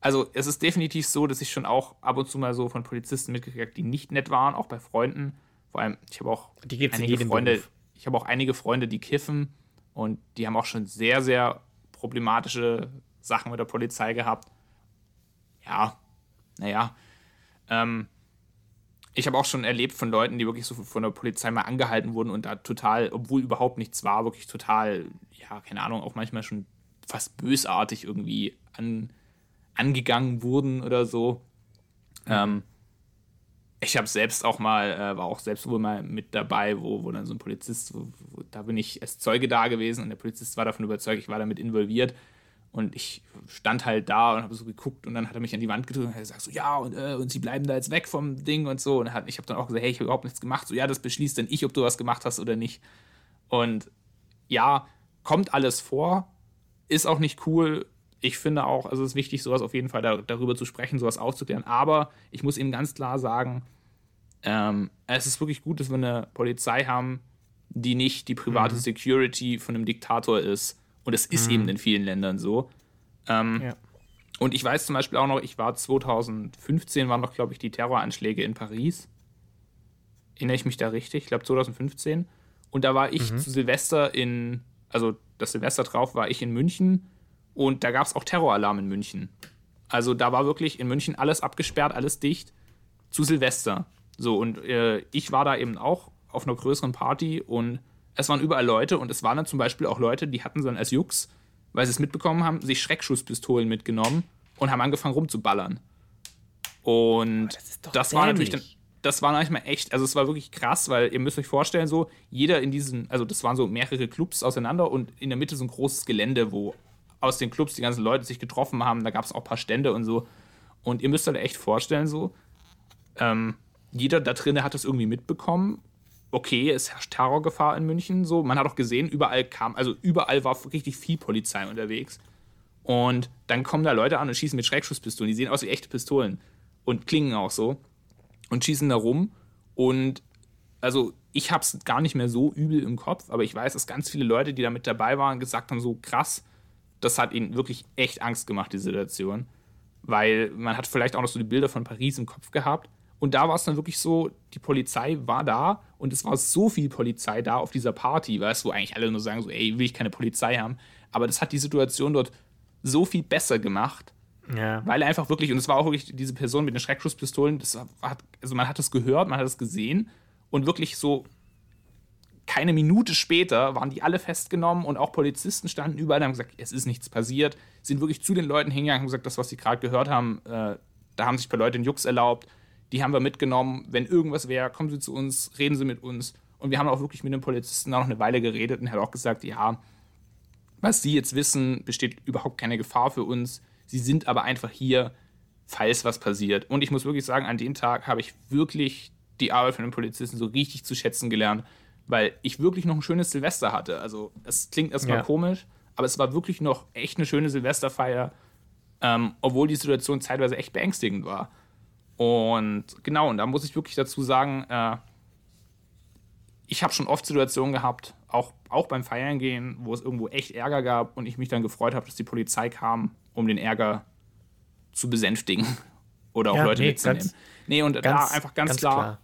also es ist definitiv so, dass ich schon auch ab und zu mal so von Polizisten mitgekriegt habe, die nicht nett waren, auch bei Freunden. Vor allem, ich habe auch einige Freunde, Beruf. Ich habe auch einige Freunde, die kiffen und die haben auch schon sehr, sehr problematische Sachen mit der Polizei gehabt. Ja, naja. Ähm, ich habe auch schon erlebt von Leuten, die wirklich so von der Polizei mal angehalten wurden und da total, obwohl überhaupt nichts war, wirklich total, ja, keine Ahnung, auch manchmal schon fast bösartig irgendwie an, angegangen wurden oder so. Mhm. Ähm, ich habe selbst auch mal, äh, war auch selbst wohl mal mit dabei, wo, wo dann so ein Polizist, wo, wo, da bin ich als Zeuge da gewesen und der Polizist war davon überzeugt, ich war damit involviert. Und ich stand halt da und habe so geguckt und dann hat er mich an die Wand gedrückt und hat gesagt so, ja, und, äh, und sie bleiben da jetzt weg vom Ding und so. Und hat, ich habe dann auch gesagt, hey, ich habe überhaupt nichts gemacht. So, ja, das beschließt denn ich, ob du was gemacht hast oder nicht. Und ja, kommt alles vor, ist auch nicht cool. Ich finde auch, also es ist wichtig, sowas auf jeden Fall da, darüber zu sprechen, sowas aufzuklären. Aber ich muss eben ganz klar sagen, ähm, es ist wirklich gut, dass wir eine Polizei haben, die nicht die private mhm. Security von einem Diktator ist und es ist mhm. eben in vielen Ländern so. Ähm, ja. Und ich weiß zum Beispiel auch noch, ich war 2015, waren noch, glaube ich, die Terroranschläge in Paris. Erinnere ich mich da richtig? Ich glaube 2015. Und da war ich mhm. zu Silvester in, also das Silvester drauf war ich in München und da gab es auch Terroralarm in München. Also da war wirklich in München alles abgesperrt, alles dicht zu Silvester. So, und äh, ich war da eben auch auf einer größeren Party und es waren überall Leute und es waren dann zum Beispiel auch Leute, die hatten dann als Jux, weil sie es mitbekommen haben, sich Schreckschusspistolen mitgenommen und haben angefangen rumzuballern. Und das, das war natürlich dann, das war manchmal echt, also es war wirklich krass, weil ihr müsst euch vorstellen, so, jeder in diesen, also das waren so mehrere Clubs auseinander und in der Mitte so ein großes Gelände, wo aus den Clubs die ganzen Leute sich getroffen haben, da gab es auch ein paar Stände und so. Und ihr müsst euch echt vorstellen, so, ähm, jeder da drinnen hat das irgendwie mitbekommen okay, es herrscht Terrorgefahr in München. So, man hat auch gesehen, überall kam, also überall war richtig viel Polizei unterwegs. Und dann kommen da Leute an und schießen mit Schreckschusspistolen. Die sehen aus wie echte Pistolen und klingen auch so und schießen da rum. Und also ich habe es gar nicht mehr so übel im Kopf, aber ich weiß, dass ganz viele Leute, die da mit dabei waren, gesagt haben, so krass, das hat ihnen wirklich echt Angst gemacht, die Situation. Weil man hat vielleicht auch noch so die Bilder von Paris im Kopf gehabt und da war es dann wirklich so, die Polizei war da und es war so viel Polizei da auf dieser Party, weißt du, wo eigentlich alle nur sagen so, ey, will ich keine Polizei haben. Aber das hat die Situation dort so viel besser gemacht, ja. weil einfach wirklich, und es war auch wirklich diese Person mit den Schreckschusspistolen, das hat, also man hat es gehört, man hat es gesehen und wirklich so keine Minute später waren die alle festgenommen und auch Polizisten standen überall und haben gesagt, es ist nichts passiert, sind wirklich zu den Leuten hingegangen und gesagt, das, was sie gerade gehört haben, äh, da haben sich ein paar Leute den Jux erlaubt die haben wir mitgenommen. Wenn irgendwas wäre, kommen Sie zu uns, reden Sie mit uns. Und wir haben auch wirklich mit dem Polizisten noch eine Weile geredet und er hat auch gesagt, ja, was Sie jetzt wissen, besteht überhaupt keine Gefahr für uns. Sie sind aber einfach hier, falls was passiert. Und ich muss wirklich sagen, an dem Tag habe ich wirklich die Arbeit von den Polizisten so richtig zu schätzen gelernt, weil ich wirklich noch ein schönes Silvester hatte. Also es klingt erstmal ja. komisch, aber es war wirklich noch echt eine schöne Silvesterfeier, ähm, obwohl die Situation zeitweise echt beängstigend war. Und genau, und da muss ich wirklich dazu sagen, äh, ich habe schon oft Situationen gehabt, auch, auch beim Feiern gehen, wo es irgendwo echt Ärger gab und ich mich dann gefreut habe, dass die Polizei kam, um den Ärger zu besänftigen [laughs] oder auch ja, Leute nee, mitzunehmen. Ganz, nee, und ganz, da einfach ganz, ganz klar, klar,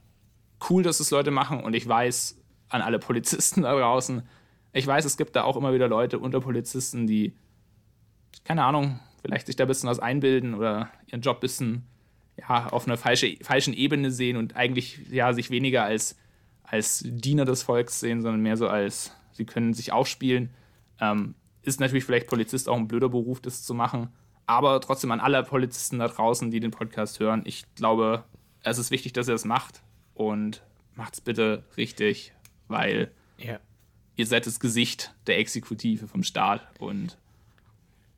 cool, dass es Leute machen und ich weiß an alle Polizisten da draußen, ich weiß, es gibt da auch immer wieder Leute unter Polizisten, die, keine Ahnung, vielleicht sich da ein bisschen was einbilden oder ihren Job ein bisschen ja, auf einer falsche, falschen Ebene sehen und eigentlich ja, sich weniger als, als Diener des Volks sehen, sondern mehr so als, sie können sich aufspielen. Ähm, ist natürlich vielleicht Polizist auch ein blöder Beruf, das zu machen, Aber trotzdem an alle Polizisten da draußen, die den Podcast hören, ich glaube, es ist wichtig, dass ihr das macht und macht es bitte richtig, weil ja. ihr seid das Gesicht der Exekutive vom Staat und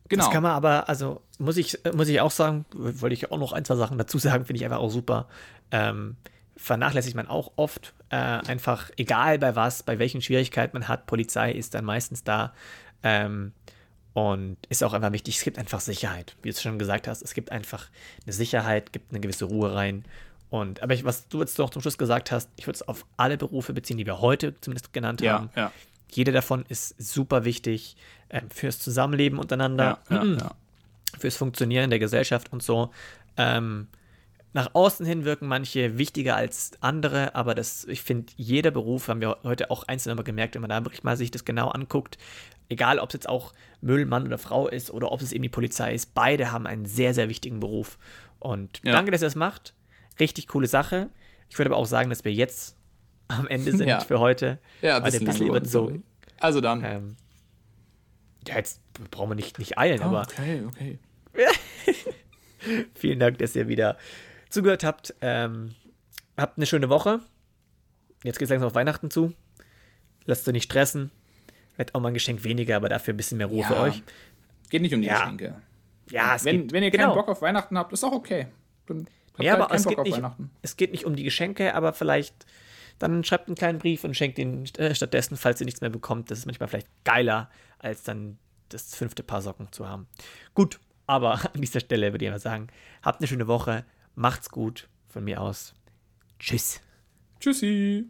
genau. Das kann man aber, also muss ich, muss ich auch sagen, wollte ich auch noch ein, zwei Sachen dazu sagen, finde ich einfach auch super. Ähm, vernachlässigt man auch oft. Äh, einfach, egal bei was, bei welchen Schwierigkeiten man hat, Polizei ist dann meistens da. Ähm, und ist auch einfach wichtig, es gibt einfach Sicherheit. Wie du es schon gesagt hast, es gibt einfach eine Sicherheit, gibt eine gewisse Ruhe rein. Und, aber ich, was du jetzt noch zum Schluss gesagt hast, ich würde es auf alle Berufe beziehen, die wir heute zumindest genannt ja, haben. Ja. Jeder davon ist super wichtig äh, fürs Zusammenleben untereinander, ja, ja, fürs Funktionieren der Gesellschaft und so. Ähm, nach außen hin wirken manche wichtiger als andere, aber das, ich finde, jeder Beruf, haben wir heute auch einzeln immer gemerkt, wenn man da wirklich mal sich das genau anguckt, egal ob es jetzt auch Müllmann oder Frau ist oder ob es eben die Polizei ist, beide haben einen sehr, sehr wichtigen Beruf. Und danke, dass ihr das macht. Richtig coole Sache. Ich würde aber auch sagen, dass wir jetzt am Ende sind [laughs] ja. für heute. Ja, ein bisschen überzogen. Also dann. Ähm, ja, jetzt brauchen wir nicht, nicht eilen, oh, aber. Okay, okay. [laughs] Vielen Dank, dass ihr wieder zugehört habt. Ähm, habt eine schöne Woche. Jetzt geht es langsam auf Weihnachten zu. Lasst euch nicht stressen. Wird auch mal ein Geschenk weniger, aber dafür ein bisschen mehr Ruhe ja. für euch. Geht nicht um die ja. Geschenke. Ja, wenn, geht, wenn ihr keinen genau. Bock auf Weihnachten habt, ist auch okay. Dann ja, halt aber es geht, nicht, es geht nicht um die Geschenke, aber vielleicht dann schreibt einen kleinen Brief und schenkt ihn äh, stattdessen, falls ihr nichts mehr bekommt. Das ist manchmal vielleicht geiler, als dann das fünfte Paar Socken zu haben. Gut, aber [laughs] an dieser Stelle würde ich mal sagen, habt eine schöne Woche. Macht's gut von mir aus. Tschüss. Tschüssi.